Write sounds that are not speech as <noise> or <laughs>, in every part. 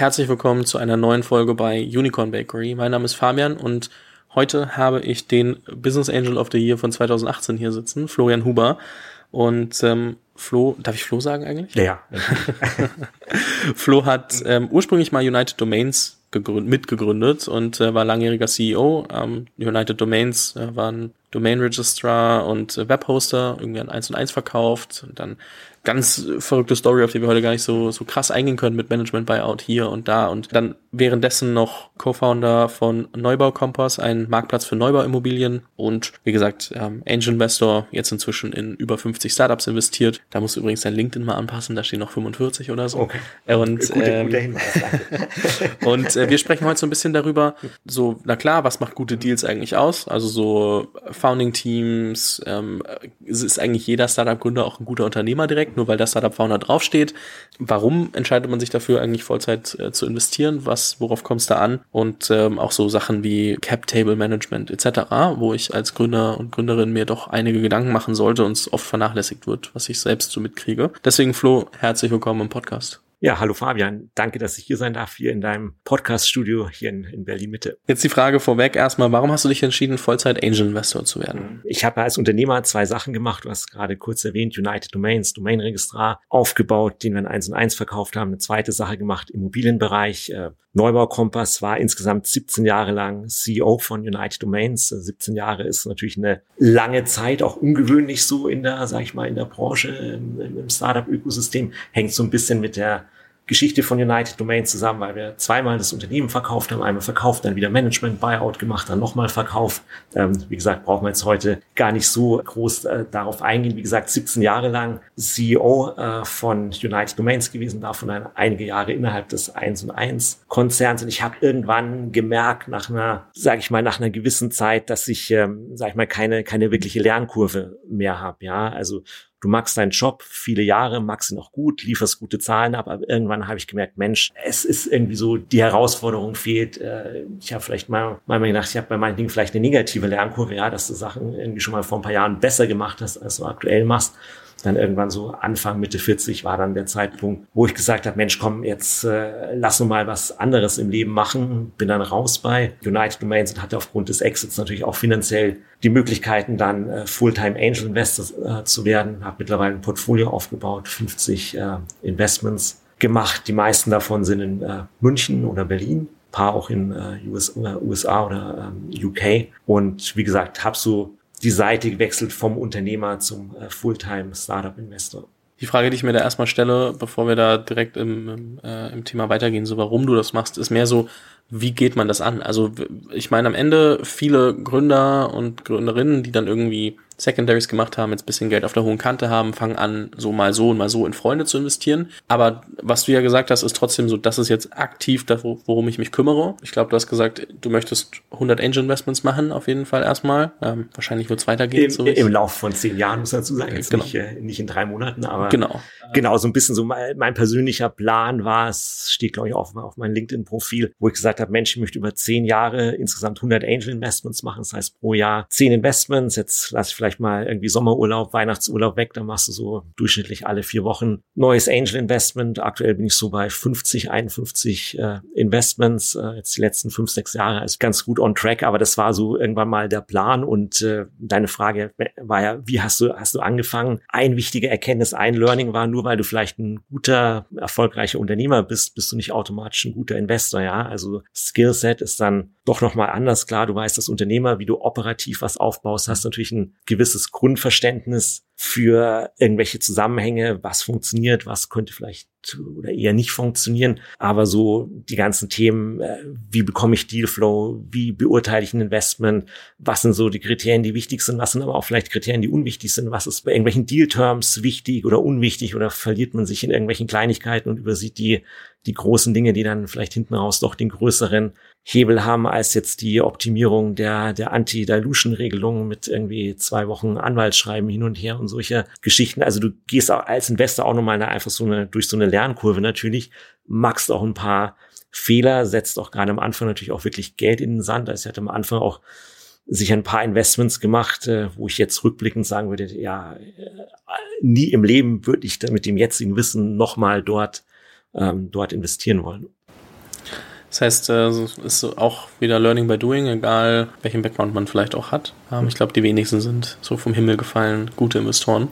herzlich willkommen zu einer neuen Folge bei Unicorn Bakery. Mein Name ist Fabian und heute habe ich den Business Angel of the Year von 2018 hier sitzen, Florian Huber. Und ähm, Flo, darf ich Flo sagen eigentlich? Ja. ja. <laughs> Flo hat ähm, ursprünglich mal United Domains mitgegründet und äh, war langjähriger CEO. Ähm, United Domains äh, war ein Domain Registrar und äh, Webhoster, irgendwie an 1 und 1 verkauft und dann ganz verrückte Story, auf die wir heute gar nicht so, so krass eingehen können mit Management Buyout hier und da und dann währenddessen noch Co-Founder von Neubau Kompass, ein Marktplatz für Neubauimmobilien und wie gesagt, ähm, Angel Investor, jetzt inzwischen in über 50 Startups investiert. Da muss übrigens dein LinkedIn mal anpassen, da stehen noch 45 oder so. Okay. Und, Gute, ähm, Hinweis, <laughs> und äh, wir sprechen heute so ein bisschen darüber, so, na klar, was macht gute Deals eigentlich aus? Also so Founding Teams, ähm, ist eigentlich jeder Startup-Gründer auch ein guter Unternehmer direkt? Nur weil der Startup-Founder draufsteht. Warum entscheidet man sich dafür eigentlich Vollzeit äh, zu investieren? Was, worauf kommt es da an? Und ähm, auch so Sachen wie Cap-Table-Management etc., wo ich als Gründer und Gründerin mir doch einige Gedanken machen sollte und es oft vernachlässigt wird, was ich selbst so mitkriege. Deswegen, Flo, herzlich willkommen im Podcast. Ja, hallo Fabian. Danke, dass ich hier sein darf, hier in deinem Podcast-Studio hier in, in Berlin-Mitte. Jetzt die Frage vorweg erstmal, warum hast du dich entschieden, Vollzeit-Angel-Investor zu werden? Ich habe als Unternehmer zwei Sachen gemacht. Du hast gerade kurz erwähnt, United Domains, Domain-Registrar aufgebaut, den wir in 1 und 1 verkauft haben. Eine zweite Sache gemacht, Immobilienbereich. Äh, Neubau Kompass war insgesamt 17 Jahre lang CEO von United Domains. 17 Jahre ist natürlich eine lange Zeit, auch ungewöhnlich so in der, sag ich mal, in der Branche, im, im Startup-Ökosystem. Hängt so ein bisschen mit der Geschichte von United Domain zusammen, weil wir zweimal das Unternehmen verkauft haben, einmal verkauft, dann wieder Management Buyout gemacht, dann nochmal verkauft. Ähm, wie gesagt, brauchen wir jetzt heute gar nicht so groß äh, darauf eingehen. Wie gesagt, 17 Jahre lang CEO äh, von United Domains gewesen, davon ein, einige Jahre innerhalb des 1 und 1 Konzerns. Und ich habe irgendwann gemerkt, nach einer, sage ich mal, nach einer gewissen Zeit, dass ich, ähm, sage ich mal, keine keine wirkliche Lernkurve mehr habe. Ja, also du magst deinen Job viele Jahre, magst ihn auch gut, lieferst gute Zahlen ab, aber irgendwann habe ich gemerkt, Mensch, es ist irgendwie so, die Herausforderung fehlt. Äh, ich habe vielleicht mal, mal gedacht, ich habe bei manchen Dingen vielleicht eine negative Lernkurve, ja, dass du Sachen irgendwie schon mal vor ein paar Jahren besser gemacht hast, als du aktuell machst dann irgendwann so Anfang, Mitte 40 war dann der Zeitpunkt, wo ich gesagt habe, Mensch, komm, jetzt äh, lass uns mal was anderes im Leben machen. Bin dann raus bei United Domains und hatte aufgrund des Exits natürlich auch finanziell die Möglichkeiten, dann äh, Fulltime Angel Investor äh, zu werden. Habe mittlerweile ein Portfolio aufgebaut, 50 äh, Investments gemacht. Die meisten davon sind in äh, München oder Berlin paar auch in äh, US, äh, USA oder ähm, UK. Und wie gesagt, habe so die Seite gewechselt vom Unternehmer zum äh, Fulltime Startup Investor. Die Frage, die ich mir da erstmal stelle, bevor wir da direkt im, äh, im Thema weitergehen, so warum du das machst, ist mehr so, wie geht man das an? Also ich meine am Ende viele Gründer und Gründerinnen, die dann irgendwie Secondaries gemacht haben, jetzt bisschen Geld auf der hohen Kante haben, fangen an, so mal so und mal so in Freunde zu investieren. Aber was du ja gesagt hast, ist trotzdem so, das ist jetzt aktiv das, worum ich mich kümmere. Ich glaube, du hast gesagt, du möchtest 100 Angel Investments machen, auf jeden Fall erstmal. Ähm, wahrscheinlich wird es weitergehen. Im, so Im Lauf von zehn Jahren, muss dazu sagen. Jetzt genau. nicht, äh, nicht in drei Monaten, aber genau. genau, so ein bisschen so mein, mein persönlicher Plan war, es steht, glaube ich, auch auf meinem LinkedIn-Profil, wo ich gesagt habe, Mensch, ich möchte über zehn Jahre insgesamt 100 Angel Investments machen. Das heißt, pro Jahr zehn Investments. Jetzt lasse ich vielleicht mal irgendwie Sommerurlaub, Weihnachtsurlaub weg. Dann machst du so durchschnittlich alle vier Wochen neues Angel Investment. Aktuell bin ich so bei 50, 51 äh, Investments. Äh, jetzt die letzten fünf, sechs Jahre ist ganz gut on track. Aber das war so irgendwann mal der Plan. Und äh, deine Frage war ja, wie hast du, hast du angefangen? Ein wichtige Erkenntnis, ein Learning war, nur weil du vielleicht ein guter, erfolgreicher Unternehmer bist, bist du nicht automatisch ein guter Investor. Ja, also Skill Skillset ist dann doch nochmal anders. Klar, du weißt als Unternehmer, wie du operativ was aufbaust, hast natürlich ein gewisses Grundverständnis für irgendwelche Zusammenhänge, was funktioniert, was könnte vielleicht oder eher nicht funktionieren. Aber so die ganzen Themen, äh, wie bekomme ich Dealflow, wie beurteile ich ein Investment, was sind so die Kriterien, die wichtig sind, was sind aber auch vielleicht Kriterien, die unwichtig sind, was ist bei irgendwelchen Deal-Terms wichtig oder unwichtig oder verliert man sich in irgendwelchen Kleinigkeiten und übersieht die, die großen Dinge, die dann vielleicht hinten raus doch den größeren Hebel haben als jetzt die Optimierung der, der Anti-Dilution-Regelung mit irgendwie zwei Wochen Anwaltsschreiben hin und her und solche Geschichten. Also du gehst auch als Investor auch nochmal einfach so eine, durch so eine Lernkurve natürlich, machst auch ein paar Fehler, setzt auch gerade am Anfang natürlich auch wirklich Geld in den Sand. Also ich hatte am Anfang auch sich ein paar Investments gemacht, äh, wo ich jetzt rückblickend sagen würde, ja, äh, nie im Leben würde ich mit dem jetzigen Wissen nochmal dort, ähm, dort investieren wollen. Das heißt, es äh, ist auch wieder Learning by Doing, egal welchen Background man vielleicht auch hat. Ähm, ich glaube, die wenigsten sind so vom Himmel gefallen gute Investoren.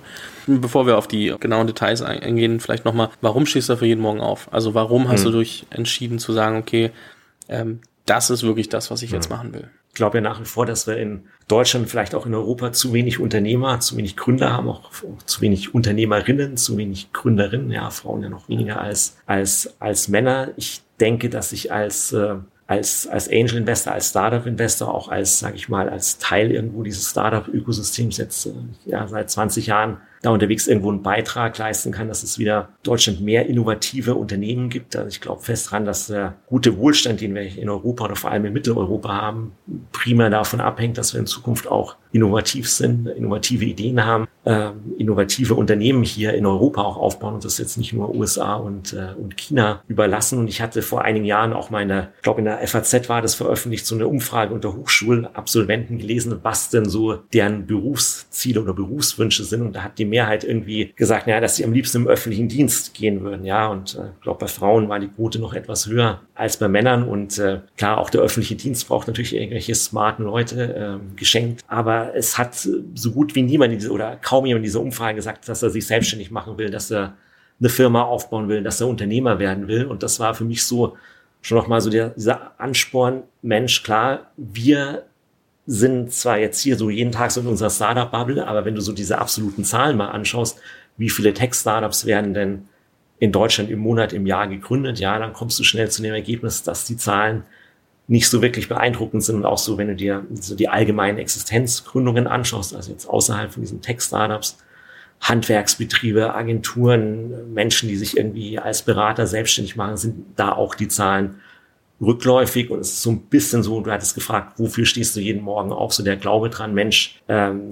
Bevor wir auf die genauen Details eingehen, vielleicht nochmal, warum stehst du dafür jeden Morgen auf? Also warum hast mhm. du dich entschieden zu sagen, okay, ähm, das ist wirklich das, was ich jetzt mhm. machen will? Ich glaube ja nach wie vor, dass wir in Deutschland, vielleicht auch in Europa zu wenig Unternehmer, zu wenig Gründer haben, auch zu wenig Unternehmerinnen, zu wenig Gründerinnen, ja, Frauen ja noch weniger als, als, als Männer. Ich denke, dass ich als, äh, als, als Angel Investor, als Startup Investor, auch als, sage ich mal, als Teil irgendwo dieses Startup-Ökosystems jetzt äh, ja, seit 20 Jahren da unterwegs irgendwo einen Beitrag leisten kann, dass es wieder Deutschland mehr innovative Unternehmen gibt. Also ich glaube fest dran, dass der gute Wohlstand, den wir in Europa oder vor allem in Mitteleuropa haben, primär davon abhängt, dass wir in Zukunft auch innovativ sind, innovative Ideen haben, äh, innovative Unternehmen hier in Europa auch aufbauen und das jetzt nicht nur USA und, äh, und China überlassen. Und ich hatte vor einigen Jahren auch meine, ich glaube in der FAZ war das veröffentlicht, so eine Umfrage unter Hochschulabsolventen gelesen, was denn so deren Berufsziele oder Berufswünsche sind. Und da hat die Mehrheit irgendwie gesagt, ja, dass sie am liebsten im öffentlichen Dienst gehen würden. Ja, und äh, ich glaube, bei Frauen war die Quote noch etwas höher als bei Männern. Und äh, klar, auch der öffentliche Dienst braucht natürlich irgendwelche smarten Leute äh, geschenkt. Aber es hat so gut wie niemand diese, oder kaum jemand in dieser Umfrage gesagt, dass er sich selbstständig machen will, dass er eine Firma aufbauen will, dass er Unternehmer werden will. Und das war für mich so schon nochmal so der, dieser Ansporn, Mensch, klar, wir sind zwar jetzt hier so jeden Tag so in unserer Startup-Bubble, aber wenn du so diese absoluten Zahlen mal anschaust, wie viele Tech-Startups werden denn in Deutschland im Monat, im Jahr gegründet, ja, dann kommst du schnell zu dem Ergebnis, dass die Zahlen nicht so wirklich beeindruckend sind. Und auch so, wenn du dir so die allgemeinen Existenzgründungen anschaust, also jetzt außerhalb von diesen Tech-Startups, Handwerksbetriebe, Agenturen, Menschen, die sich irgendwie als Berater selbstständig machen, sind da auch die Zahlen rückläufig und es ist so ein bisschen so, du hattest gefragt, wofür stehst du jeden Morgen auf? So der Glaube dran, Mensch, ähm,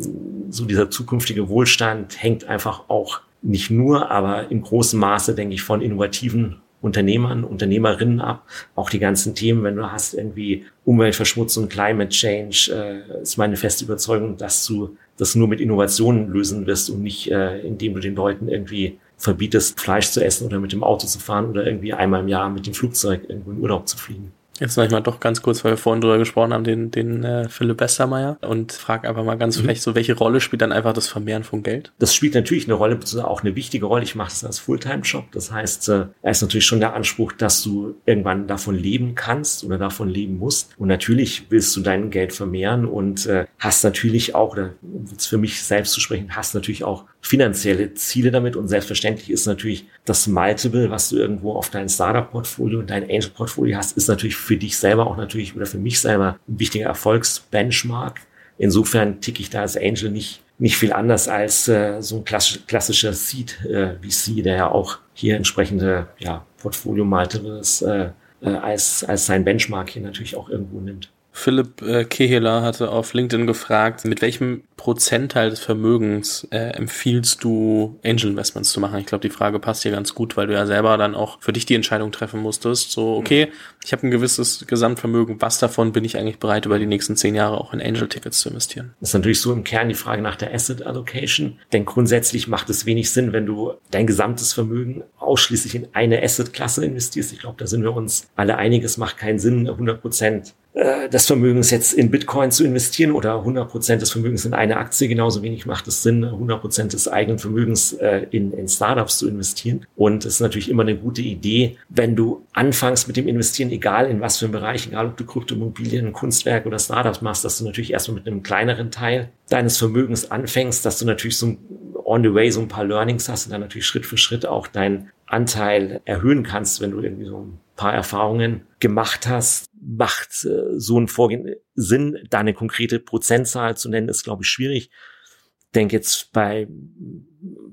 so dieser zukünftige Wohlstand hängt einfach auch nicht nur, aber im großen Maße, denke ich, von innovativen Unternehmern, Unternehmerinnen ab. Auch die ganzen Themen, wenn du hast irgendwie Umweltverschmutzung, Climate Change, äh, ist meine feste Überzeugung, dass du das nur mit Innovationen lösen wirst und nicht, äh, indem du den Leuten irgendwie verbietest, Fleisch zu essen oder mit dem Auto zu fahren oder irgendwie einmal im Jahr mit dem Flugzeug irgendwo in Urlaub zu fliegen. Jetzt sag ich mal doch ganz kurz, weil wir vorhin drüber gesprochen haben, den, den äh, Philipp Westermeier und frag einfach mal ganz mhm. vielleicht so, welche Rolle spielt dann einfach das Vermehren von Geld? Das spielt natürlich eine Rolle, auch eine wichtige Rolle. Ich mache das als Fulltime-Job. Das heißt, äh, er ist natürlich schon der Anspruch, dass du irgendwann davon leben kannst oder davon leben musst. Und natürlich willst du dein Geld vermehren und äh, hast natürlich auch, oder jetzt für mich selbst zu sprechen, hast natürlich auch finanzielle Ziele damit und selbstverständlich ist natürlich das Multiple, was du irgendwo auf dein Startup-Portfolio und dein Angel-Portfolio hast, ist natürlich für dich selber auch natürlich oder für mich selber ein wichtiger Erfolgsbenchmark. Insofern ticke ich da als Angel nicht nicht viel anders als äh, so ein klassisch, klassischer Seed äh, VC, der ja auch hier entsprechende ja, Portfolio-Multiples äh, äh, als, als sein Benchmark hier natürlich auch irgendwo nimmt. Philipp äh, Keheler hatte auf LinkedIn gefragt, mit welchem Prozentteil des Vermögens äh, empfiehlst du Angel Investments zu machen? Ich glaube, die Frage passt hier ganz gut, weil du ja selber dann auch für dich die Entscheidung treffen musstest. So, okay, ich habe ein gewisses Gesamtvermögen, was davon bin ich eigentlich bereit, über die nächsten zehn Jahre auch in Angel-Tickets zu investieren? Das ist natürlich so im Kern die Frage nach der Asset Allocation. Denn grundsätzlich macht es wenig Sinn, wenn du dein gesamtes Vermögen ausschließlich in eine Asset-Klasse investierst. Ich glaube, da sind wir uns alle einig. Es macht keinen Sinn, 100 Prozent äh, des Vermögens jetzt in Bitcoin zu investieren oder 100 Prozent des Vermögens in eine Aktie. Genauso wenig macht es Sinn, 100 Prozent des eigenen Vermögens äh, in, in Startups zu investieren. Und es ist natürlich immer eine gute Idee, wenn du anfängst mit dem Investieren, egal in was für einem Bereich, egal ob du Kryptomobilien, Kunstwerk oder Startups machst, dass du natürlich erstmal mit einem kleineren Teil deines Vermögens anfängst, dass du natürlich so on the way so ein paar Learnings hast und dann natürlich Schritt für Schritt auch deinen Anteil erhöhen kannst, wenn du irgendwie so ein paar Erfahrungen gemacht hast, macht äh, so ein Vorgehen Sinn. Da eine konkrete Prozentzahl zu nennen, ist, glaube ich, schwierig. Denke jetzt bei,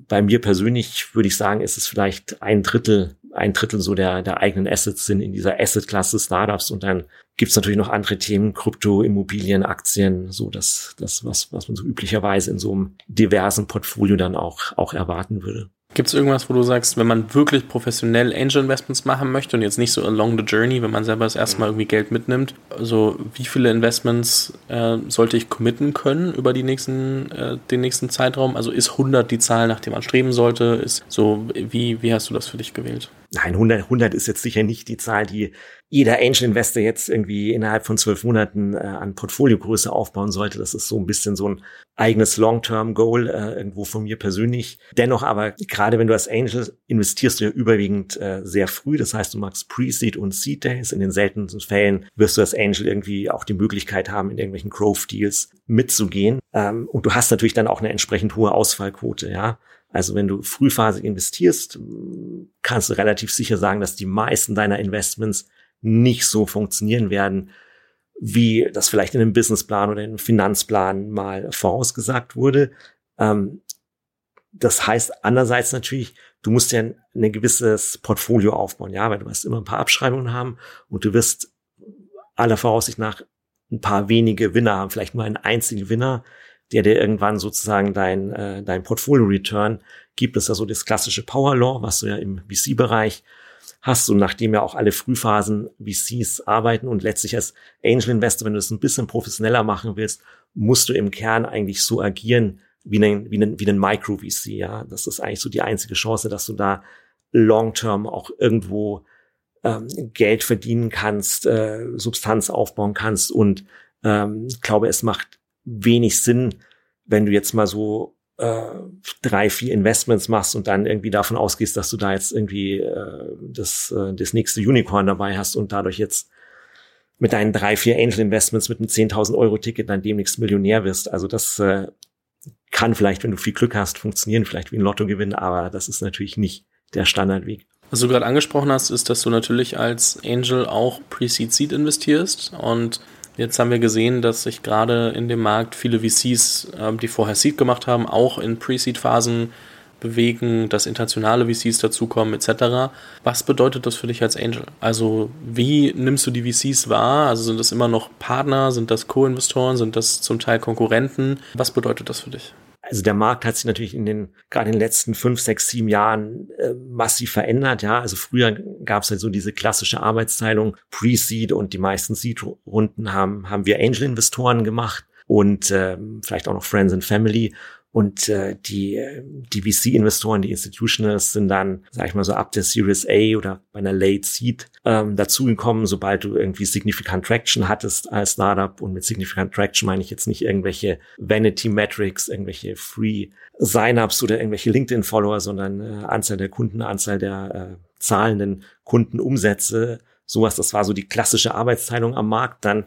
bei mir persönlich würde ich sagen, ist es vielleicht ein Drittel, ein Drittel so der, der eigenen Assets sind in dieser Asset-Klasse Startups und dann gibt's natürlich noch andere Themen, Krypto, Immobilien, Aktien, so das, das was, was man so üblicherweise in so einem diversen Portfolio dann auch, auch erwarten würde. Gibt es irgendwas, wo du sagst, wenn man wirklich professionell Angel Investments machen möchte und jetzt nicht so along the journey, wenn man selber das erste Mal irgendwie Geld mitnimmt, also wie viele Investments äh, sollte ich committen können über die nächsten, äh, den nächsten Zeitraum? Also ist 100 die Zahl, nach der man streben sollte? Ist so, wie, wie hast du das für dich gewählt? Nein, 100, 100 ist jetzt sicher nicht die Zahl, die jeder Angel Investor jetzt irgendwie innerhalb von zwölf Monaten äh, an Portfoliogröße aufbauen sollte. Das ist so ein bisschen so ein eigenes Long-Term-Goal äh, irgendwo von mir persönlich. Dennoch aber, gerade wenn du als Angel investierst du ja überwiegend äh, sehr früh. Das heißt, du machst Pre-Seed und Seed Days. In den seltensten Fällen wirst du als Angel irgendwie auch die Möglichkeit haben, in irgendwelchen Growth-Deals mitzugehen. Ähm, und du hast natürlich dann auch eine entsprechend hohe Ausfallquote, ja. Also wenn du frühphasig investierst, kannst du relativ sicher sagen, dass die meisten deiner Investments nicht so funktionieren werden, wie das vielleicht in einem Businessplan oder in einem Finanzplan mal vorausgesagt wurde. Ähm, das heißt andererseits natürlich, du musst ja ein, ein gewisses Portfolio aufbauen, ja, weil du wirst immer ein paar Abschreibungen haben und du wirst aller Voraussicht nach ein paar wenige Winner haben, vielleicht nur einen einzigen Winner, der dir irgendwann sozusagen dein, äh, dein Portfolio-Return gibt. Ist ja so das klassische Power Law, was du ja im VC-Bereich hast und nachdem ja auch alle Frühphasen VCs arbeiten und letztlich als Angel Investor, wenn du das ein bisschen professioneller machen willst, musst du im Kern eigentlich so agieren wie ein, wie ein, wie ein Micro-VC, ja. Das ist eigentlich so die einzige Chance, dass du da long-term auch irgendwo ähm, Geld verdienen kannst, äh, Substanz aufbauen kannst und ähm, glaube, es macht wenig Sinn, wenn du jetzt mal so äh, drei, vier Investments machst und dann irgendwie davon ausgehst, dass du da jetzt irgendwie äh, das, äh, das nächste Unicorn dabei hast und dadurch jetzt mit deinen drei, vier Angel Investments mit einem 10.000 Euro Ticket dann demnächst Millionär wirst. Also das äh, kann vielleicht, wenn du viel Glück hast, funktionieren, vielleicht wie ein Lottogewinn, aber das ist natürlich nicht der Standardweg. Was du gerade angesprochen hast, ist, dass du natürlich als Angel auch Pre-Seed Seed investierst und Jetzt haben wir gesehen, dass sich gerade in dem Markt viele VCs, äh, die vorher Seed gemacht haben, auch in Pre-Seed-Phasen bewegen, dass internationale VCs dazukommen etc. Was bedeutet das für dich als Angel? Also wie nimmst du die VCs wahr? Also sind das immer noch Partner, sind das Co-Investoren, sind das zum Teil Konkurrenten? Was bedeutet das für dich? Also der Markt hat sich natürlich in den gerade in den letzten fünf, sechs, sieben Jahren äh, massiv verändert. Ja, also früher gab es halt so diese klassische Arbeitsteilung Pre-Seed und die meisten Seed-Runden haben haben wir Angel-Investoren gemacht und äh, vielleicht auch noch Friends and Family. Und äh, die, die VC-Investoren, die Institutionals sind dann, sag ich mal so, ab der Series A oder bei einer Late Seed ähm, dazugekommen, sobald du irgendwie significant Traction hattest als Startup. Und mit significant Traction meine ich jetzt nicht irgendwelche Vanity Metrics, irgendwelche Free Sign-ups oder irgendwelche LinkedIn-Follower, sondern äh, Anzahl der Kunden, Anzahl der äh, zahlenden Kundenumsätze sowas, das war so die klassische Arbeitsteilung am Markt. Dann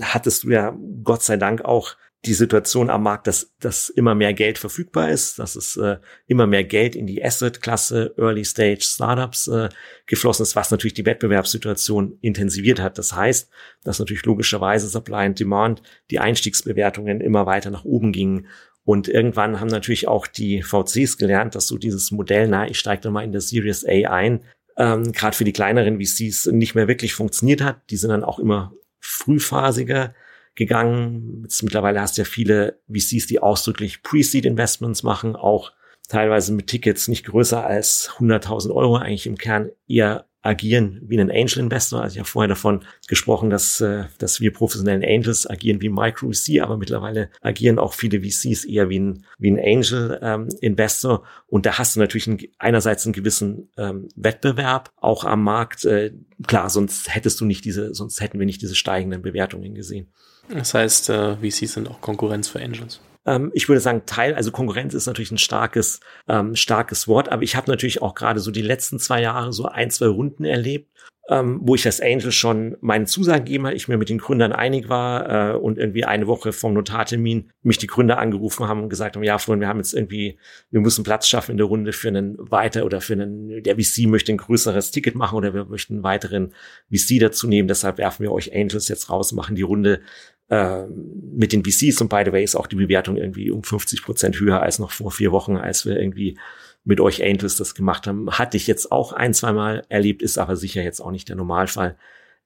hattest du ja Gott sei Dank auch die Situation am Markt, dass, dass immer mehr Geld verfügbar ist, dass es äh, immer mehr Geld in die Asset-Klasse Early Stage Startups äh, geflossen ist, was natürlich die Wettbewerbssituation intensiviert hat. Das heißt, dass natürlich logischerweise Supply and Demand die Einstiegsbewertungen immer weiter nach oben gingen. Und irgendwann haben natürlich auch die VCs gelernt, dass so dieses Modell, na, ich steige da mal in der Series A ein, ähm, gerade für die kleineren VCs nicht mehr wirklich funktioniert hat. Die sind dann auch immer frühphasiger gegangen. Jetzt mittlerweile hast du ja viele VCs, die ausdrücklich Pre-Seed-Investments machen, auch teilweise mit Tickets nicht größer als 100.000 Euro, eigentlich im Kern eher agieren wie ein Angel Investor. Also ich habe vorher davon gesprochen, dass, äh, dass wir professionellen Angels agieren wie Micro VC, aber mittlerweile agieren auch viele VCs eher wie ein, wie ein Angel ähm, Investor. Und da hast du natürlich einen, einerseits einen gewissen ähm, Wettbewerb auch am Markt. Äh, klar, sonst hättest du nicht diese, sonst hätten wir nicht diese steigenden Bewertungen gesehen. Das heißt, äh, VCs sind auch Konkurrenz für Angels. Ähm, ich würde sagen, Teil, also Konkurrenz ist natürlich ein starkes, ähm, starkes Wort, aber ich habe natürlich auch gerade so die letzten zwei Jahre so ein, zwei Runden erlebt, ähm, wo ich als Angel schon meinen Zusagen gegeben habe, ich mir mit den Gründern einig war äh, und irgendwie eine Woche vom Notartermin mich die Gründer angerufen haben und gesagt haben, ja, Freunde, wir haben jetzt irgendwie, wir müssen Platz schaffen in der Runde für einen weiter oder für einen, der VC möchte ein größeres Ticket machen oder wir möchten einen weiteren VC dazu nehmen, deshalb werfen wir euch Angels jetzt raus, machen die Runde äh, mit den VCs und by the way ist auch die Bewertung irgendwie um 50 Prozent höher als noch vor vier Wochen, als wir irgendwie mit euch Angels das gemacht haben. Hatte ich jetzt auch ein, zwei Mal erlebt, ist aber sicher jetzt auch nicht der Normalfall.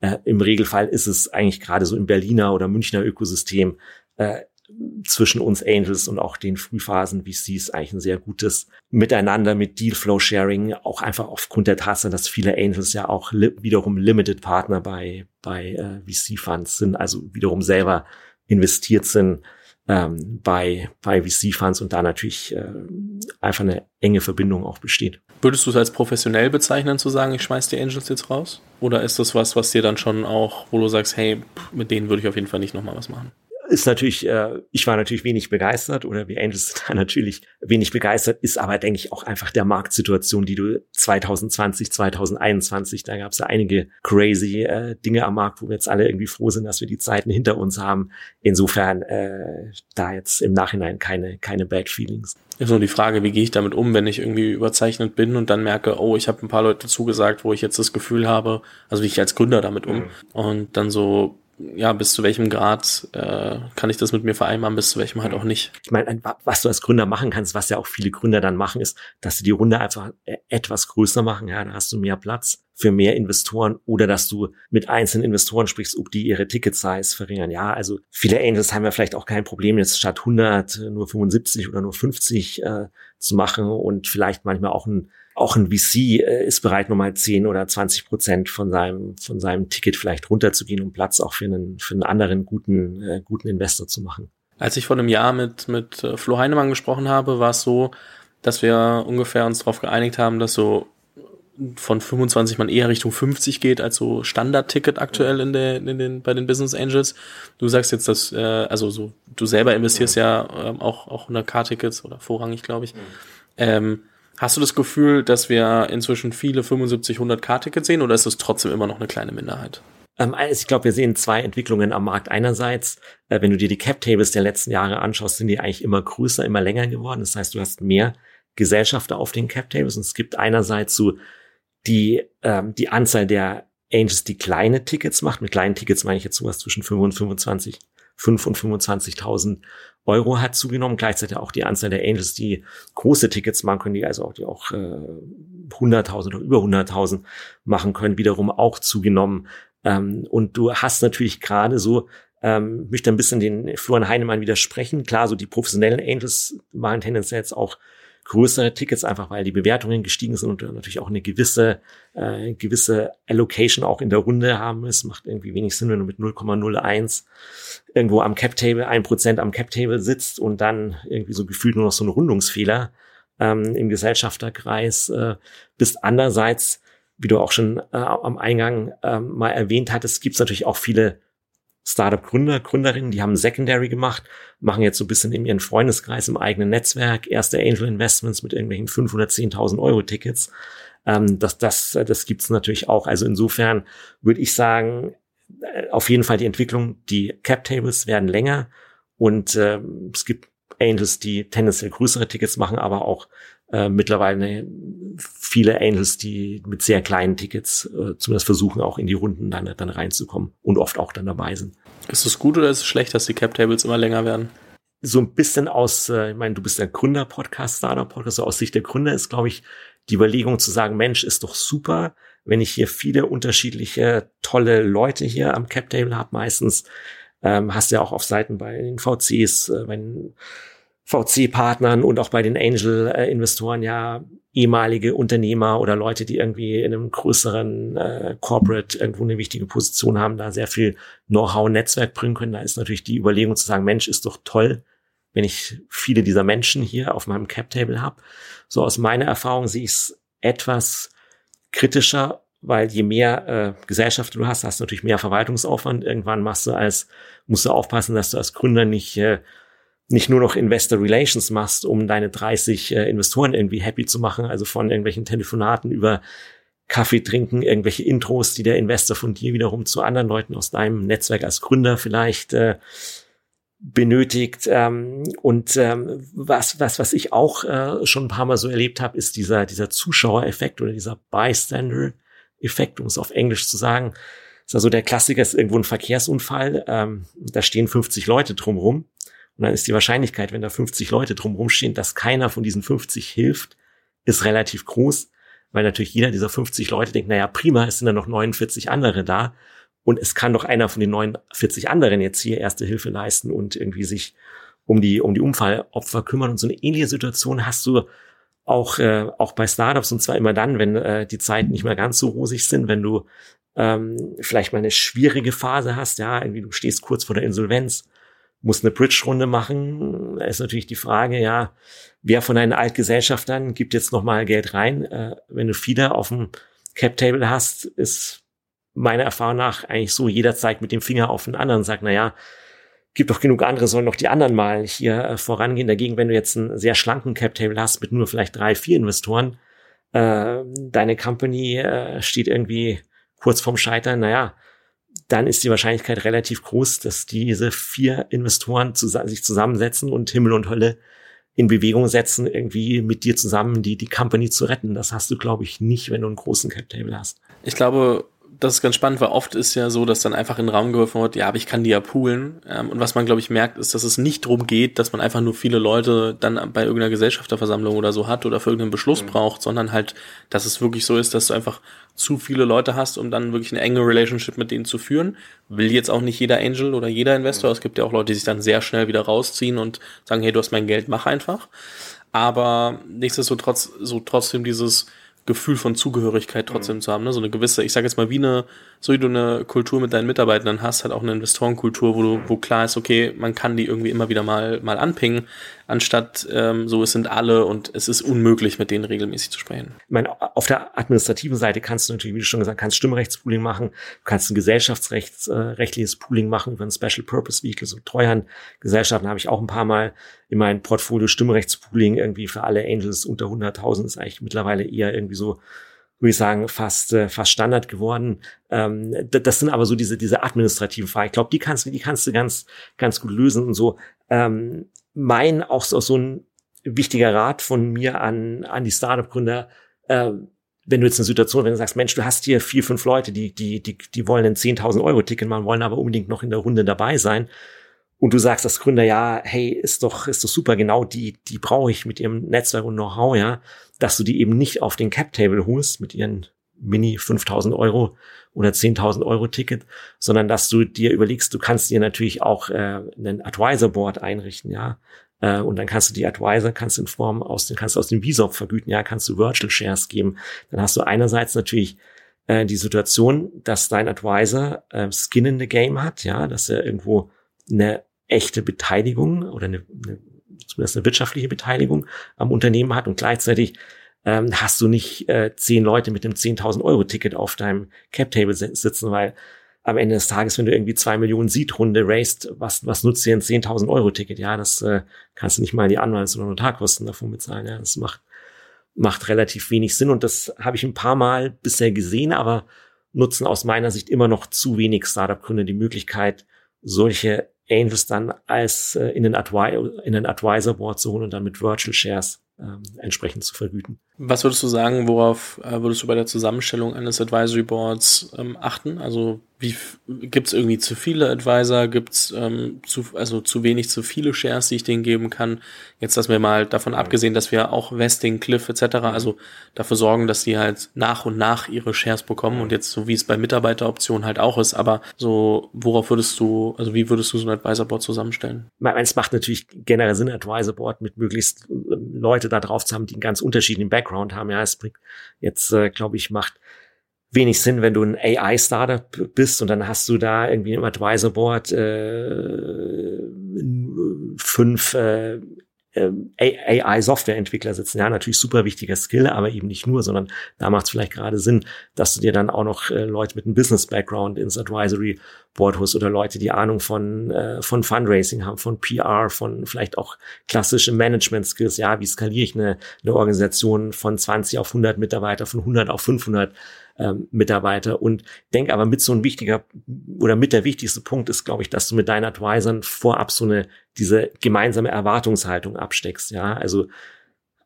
Äh, Im Regelfall ist es eigentlich gerade so im Berliner oder Münchner Ökosystem äh, zwischen uns Angels und auch den Frühphasen VCs eigentlich ein sehr gutes Miteinander mit Dealflow-Sharing, auch einfach aufgrund der Tatsache, dass viele Angels ja auch li wiederum Limited Partner bei, bei äh, VC-Funds sind, also wiederum selber investiert sind ähm, bei, bei VC-Funds und da natürlich äh, einfach eine enge Verbindung auch besteht. Würdest du es als professionell bezeichnen, zu sagen, ich schmeiß die Angels jetzt raus? Oder ist das was, was dir dann schon auch, wo du sagst, hey, mit denen würde ich auf jeden Fall nicht nochmal was machen? Ist natürlich, äh, ich war natürlich wenig begeistert oder wie Angels sind <laughs> da natürlich wenig begeistert, ist aber, denke ich, auch einfach der Marktsituation, die du 2020, 2021, da gab es ja einige crazy äh, Dinge am Markt, wo wir jetzt alle irgendwie froh sind, dass wir die Zeiten hinter uns haben. Insofern äh, da jetzt im Nachhinein keine, keine Bad Feelings. Ist nur die Frage, wie gehe ich damit um, wenn ich irgendwie überzeichnet bin und dann merke, oh, ich habe ein paar Leute zugesagt, wo ich jetzt das Gefühl habe, also wie ich als Gründer damit um. Mhm. Und dann so, ja, bis zu welchem Grad äh, kann ich das mit mir vereinbaren, bis zu welchem halt auch nicht. Ich meine, was du als Gründer machen kannst, was ja auch viele Gründer dann machen, ist, dass sie die Runde einfach äh, etwas größer machen. Ja, da hast du mehr Platz für mehr Investoren oder dass du mit einzelnen Investoren sprichst, ob die ihre Ticket-Size verringern. Ja, also viele Angels haben ja vielleicht auch kein Problem, jetzt statt 100 nur 75 oder nur 50 äh, zu machen und vielleicht manchmal auch ein auch ein VC äh, ist bereit, nochmal 10 oder 20 Prozent von seinem, von seinem Ticket vielleicht runterzugehen, um Platz auch für einen, für einen anderen guten, äh, guten Investor zu machen. Als ich vor einem Jahr mit, mit äh, Flo Heinemann gesprochen habe, war es so, dass wir ungefähr uns darauf geeinigt haben, dass so von 25 man eher Richtung 50 geht als so Standard-Ticket aktuell in, der, in den, bei den Business Angels. Du sagst jetzt, dass, äh, also so, du selber investierst ja ähm, auch, auch 100k-Tickets oder vorrangig, glaube ich. Mhm. Ähm, Hast du das Gefühl, dass wir inzwischen viele 75, 100 K-Tickets sehen oder ist es trotzdem immer noch eine kleine Minderheit? Ähm, ich glaube, wir sehen zwei Entwicklungen am Markt. Einerseits, äh, wenn du dir die Cap-Tables der letzten Jahre anschaust, sind die eigentlich immer größer, immer länger geworden. Das heißt, du hast mehr Gesellschafter auf den Cap-Tables und es gibt einerseits so die, ähm, die Anzahl der Angels, die kleine Tickets macht. Mit kleinen Tickets meine ich jetzt sowas zwischen 5 und 25, 5 und 25.000 Euro hat zugenommen, gleichzeitig auch die Anzahl der Angels, die große Tickets machen können, die also auch, die auch äh, 100.000 oder über 100.000 machen können, wiederum auch zugenommen. Ähm, und du hast natürlich gerade so, ähm, möchte ein bisschen den Florian Heinemann widersprechen. Klar, so die professionellen Angels machen tendenziell jetzt auch größere Tickets, einfach weil die Bewertungen gestiegen sind und natürlich auch eine gewisse, äh, gewisse Allocation auch in der Runde haben. Es macht irgendwie wenig Sinn, wenn du mit 0,01 irgendwo am Cap-Table, ein Prozent am Cap-Table sitzt und dann irgendwie so gefühlt nur noch so ein Rundungsfehler ähm, im Gesellschafterkreis äh, bist. Andererseits, wie du auch schon äh, am Eingang äh, mal erwähnt hattest, gibt es natürlich auch viele Startup-Gründer, Gründerinnen, die haben Secondary gemacht, machen jetzt so ein bisschen in ihren Freundeskreis im eigenen Netzwerk erste Angel Investments mit irgendwelchen 510.000 Euro Tickets. Ähm, das, das, das gibt's natürlich auch. Also insofern würde ich sagen, äh, auf jeden Fall die Entwicklung, die Cap Tables werden länger und äh, es gibt Angels, die tendenziell größere Tickets machen, aber auch äh, mittlerweile viele Angels, die mit sehr kleinen Tickets äh, zumindest versuchen, auch in die Runden dann, dann reinzukommen und oft auch dann dabei sind. Ist es gut oder ist es schlecht, dass die Cap-Tables immer länger werden? So ein bisschen aus, äh, ich meine, du bist der Gründer-Podcast, Startup-Podcast, so aus Sicht der Gründer ist, glaube ich, die Überlegung zu sagen, Mensch, ist doch super, wenn ich hier viele unterschiedliche, tolle Leute hier am Cap-Table habe, meistens ähm, hast du ja auch auf Seiten bei den VCs, äh, den VC-Partnern und auch bei den Angel-Investoren ja ehemalige Unternehmer oder Leute, die irgendwie in einem größeren äh, Corporate irgendwo eine wichtige Position haben, da sehr viel Know-how, Netzwerk bringen können. Da ist natürlich die Überlegung zu sagen, Mensch, ist doch toll, wenn ich viele dieser Menschen hier auf meinem Cap-Table habe. So aus meiner Erfahrung sehe ich es etwas kritischer, weil je mehr äh, Gesellschaft du hast, hast du natürlich mehr Verwaltungsaufwand. Irgendwann machst du als, musst du aufpassen, dass du als Gründer nicht äh, nicht nur noch Investor Relations machst, um deine 30 äh, Investoren irgendwie happy zu machen, also von irgendwelchen Telefonaten über Kaffee trinken, irgendwelche Intros, die der Investor von dir wiederum zu anderen Leuten aus deinem Netzwerk als Gründer vielleicht äh, benötigt. Ähm, und ähm, was, was, was ich auch äh, schon ein paar Mal so erlebt habe, ist dieser, dieser Zuschauereffekt oder dieser Bystander-Effekt, um es auf Englisch zu sagen. ist also der Klassiker, ist irgendwo ein Verkehrsunfall, ähm, da stehen 50 Leute drumrum und dann ist die Wahrscheinlichkeit, wenn da 50 Leute drumherum stehen, dass keiner von diesen 50 hilft, ist relativ groß, weil natürlich jeder dieser 50 Leute denkt, naja, prima, es sind dann noch 49 andere da. Und es kann doch einer von den 49 anderen jetzt hier erste Hilfe leisten und irgendwie sich um die, um die Unfallopfer kümmern. Und so eine ähnliche Situation hast du auch, äh, auch bei Startups und zwar immer dann, wenn äh, die Zeiten nicht mehr ganz so rosig sind, wenn du ähm, vielleicht mal eine schwierige Phase hast, ja, irgendwie du stehst kurz vor der Insolvenz muss eine Bridge-Runde machen. Da ist natürlich die Frage, ja, wer von deinen Altgesellschaftern gibt jetzt nochmal Geld rein? Äh, wenn du viele auf dem Cap-Table hast, ist meiner Erfahrung nach eigentlich so, jeder zeigt mit dem Finger auf den anderen und sagt, na ja, gibt doch genug andere, sollen doch die anderen mal hier äh, vorangehen. Dagegen, wenn du jetzt einen sehr schlanken Cap-Table hast mit nur vielleicht drei, vier Investoren, äh, deine Company äh, steht irgendwie kurz vorm Scheitern, naja, dann ist die Wahrscheinlichkeit relativ groß, dass diese vier Investoren zus sich zusammensetzen und Himmel und Hölle in Bewegung setzen, irgendwie mit dir zusammen die, die Company zu retten. Das hast du, glaube ich, nicht, wenn du einen großen Cap-Table hast. Ich glaube, das ist ganz spannend, weil oft ist ja so, dass dann einfach in den Raum geworfen wird, ja, aber ich kann die ja poolen. Ähm, und was man, glaube ich, merkt, ist, dass es nicht darum geht, dass man einfach nur viele Leute dann bei irgendeiner Gesellschafterversammlung oder so hat oder für irgendeinen Beschluss mhm. braucht, sondern halt, dass es wirklich so ist, dass du einfach zu viele Leute hast, um dann wirklich eine enge Relationship mit denen zu führen. Will jetzt auch nicht jeder Angel oder jeder Investor. Mhm. Es gibt ja auch Leute, die sich dann sehr schnell wieder rausziehen und sagen, hey, du hast mein Geld, mach einfach. Aber nichtsdestotrotz, so trotzdem dieses, Gefühl von Zugehörigkeit trotzdem mhm. zu haben. Ne? So eine gewisse, ich sage jetzt mal, wie eine, so wie du eine Kultur mit deinen Mitarbeitern hast, halt auch eine Investorenkultur, wo du, wo klar ist, okay, man kann die irgendwie immer wieder mal, mal anpingen, anstatt ähm, so, es sind alle und es ist unmöglich, mit denen regelmäßig zu sprechen. Ich meine, auf der administrativen Seite kannst du natürlich, wie du schon gesagt hast, Stimmrechtspooling machen, du kannst ein gesellschaftsrechtliches äh, Pooling machen über ein Special Purpose Vehicle, so Treuhandgesellschaften habe ich auch ein paar Mal in meinem Portfolio Stimmrechtspooling irgendwie für alle Angels unter 100.000 ist eigentlich mittlerweile eher irgendwie so würde ich sagen, fast, äh, fast Standard geworden. Ähm, das sind aber so diese, diese administrativen Fragen. Ich glaube, die kannst du, die kannst du ganz, ganz gut lösen und so. Ähm, mein auch so, so ein wichtiger Rat von mir an, an die Startup-Gründer, äh, wenn du jetzt eine Situation, wenn du sagst, Mensch, du hast hier vier, fünf Leute, die, die, die, die wollen ein 10.000 Euro Ticket machen, wollen aber unbedingt noch in der Runde dabei sein. Und du sagst als Gründer, ja, hey, ist doch, ist doch super, genau die, die brauche ich mit ihrem Netzwerk und Know-how, ja, dass du die eben nicht auf den Cap-Table holst mit ihren Mini 5000 Euro oder 10.000 Euro Ticket, sondern dass du dir überlegst, du kannst dir natürlich auch äh, einen Advisor Board einrichten, ja, äh, und dann kannst du die Advisor kannst in Form aus den kannst du aus dem VSOP vergüten, ja, kannst du Virtual Shares geben. Dann hast du einerseits natürlich äh, die Situation, dass dein Advisor äh, Skin in the Game hat, ja, dass er irgendwo eine echte Beteiligung oder eine, eine zumindest eine wirtschaftliche Beteiligung am Unternehmen hat und gleichzeitig ähm, hast du nicht äh, zehn Leute mit dem 10.000 Euro Ticket auf deinem Cap Table sitzen, weil am Ende des Tages, wenn du irgendwie zwei Millionen Seed-Runde raced, was, was nutzt dir ein 10.000 Euro Ticket? Ja, das äh, kannst du nicht mal die Anwalts- oder Notarkosten davon bezahlen. Ja, das macht, macht relativ wenig Sinn und das habe ich ein paar Mal bisher gesehen, aber nutzen aus meiner Sicht immer noch zu wenig Startup-Gründer die Möglichkeit, solche Angels dann als äh, in den Advisor, in den Advisor Board zu holen und dann mit Virtual Shares ähm, entsprechend zu vergüten. Was würdest du sagen, worauf äh, würdest du bei der Zusammenstellung eines Advisory Boards ähm, achten? Also wie gibt es irgendwie zu viele Advisor? Gibt es ähm, zu, also zu wenig, zu viele Shares, die ich denen geben kann? Jetzt, dass wir mal davon abgesehen, dass wir auch Vesting, Cliff etc., also dafür sorgen, dass die halt nach und nach ihre Shares bekommen und jetzt so wie es bei Mitarbeiteroptionen halt auch ist, aber so, worauf würdest du, also wie würdest du so ein Advisor Board zusammenstellen? Es macht natürlich generell Sinn, Advisor Board mit möglichst äh, Leute da drauf zu haben, die einen ganz unterschiedlichen Background haben. Ja, es bringt jetzt, äh, glaube ich, macht wenig Sinn, wenn du ein AI-Startup bist und dann hast du da irgendwie im Advisor Board äh, fünf äh, ähm, AI-Softwareentwickler sitzen. Ja, natürlich super wichtiger Skill, aber eben nicht nur, sondern da macht es vielleicht gerade Sinn, dass du dir dann auch noch äh, Leute mit einem Business-Background ins Advisory Board holst oder Leute, die Ahnung von, äh, von Fundraising haben, von PR, von vielleicht auch klassische Management-Skills. Ja, wie skaliere ich eine, eine Organisation von 20 auf 100 Mitarbeiter, von 100 auf 500 ähm, Mitarbeiter und denk aber mit so ein wichtiger oder mit der wichtigste Punkt ist, glaube ich, dass du mit deinen Advisern vorab so eine diese gemeinsame Erwartungshaltung absteckst. Ja, also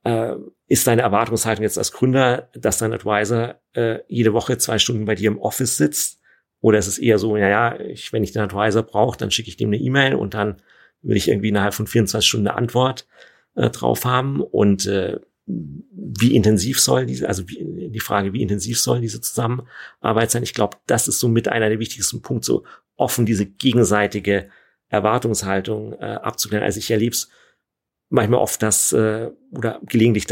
äh, ist deine Erwartungshaltung jetzt als Gründer, dass dein Advisor äh, jede Woche zwei Stunden bei dir im Office sitzt? Oder ist es eher so, ja, ja, ich, wenn ich den Advisor brauche, dann schicke ich dem eine E-Mail und dann will ich irgendwie innerhalb von 24 Stunden eine Antwort äh, drauf haben. Und äh, wie intensiv soll diese, also wie, die Frage, wie intensiv soll diese Zusammenarbeit sein? Ich glaube, das ist so mit einer der wichtigsten Punkte, so offen diese gegenseitige Erwartungshaltung äh, abzuklären. Also ich erlebe es manchmal oft, dass, äh, oder gelegentlich,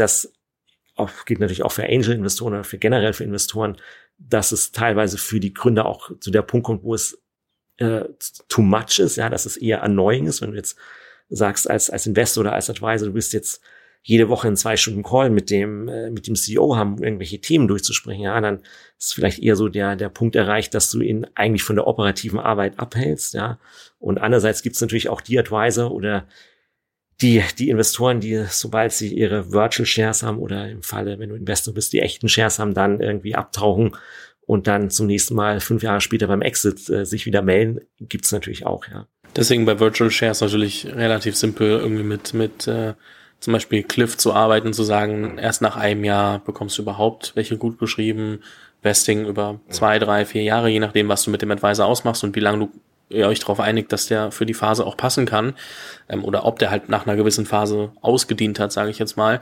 auch, geht natürlich auch für Angel-Investoren oder für generell für Investoren, dass es teilweise für die Gründer auch zu der Punkt kommt, wo es äh, too much ist, ja, dass es eher annoying ist, wenn du jetzt sagst als, als Investor oder als Advisor, du bist jetzt jede Woche in zwei Stunden Call mit dem, äh, mit dem CEO haben, um irgendwelche Themen durchzusprechen, ja, dann ist vielleicht eher so der, der Punkt erreicht, dass du ihn eigentlich von der operativen Arbeit abhältst, ja. Und andererseits gibt es natürlich auch die Advisor oder die, die Investoren, die, sobald sie ihre Virtual Shares haben oder im Falle, wenn du Investor bist, die echten Shares haben, dann irgendwie abtauchen und dann zum nächsten Mal fünf Jahre später beim Exit äh, sich wieder melden, gibt's natürlich auch, ja. Deswegen bei Virtual Shares natürlich relativ simpel irgendwie mit, mit äh, zum Beispiel Cliff zu arbeiten, zu sagen, erst nach einem Jahr bekommst du überhaupt welche gut geschrieben, Vesting über zwei, drei, vier Jahre, je nachdem, was du mit dem Advisor ausmachst und wie lange du ihr euch darauf einigt, dass der für die Phase auch passen kann ähm, oder ob der halt nach einer gewissen Phase ausgedient hat, sage ich jetzt mal,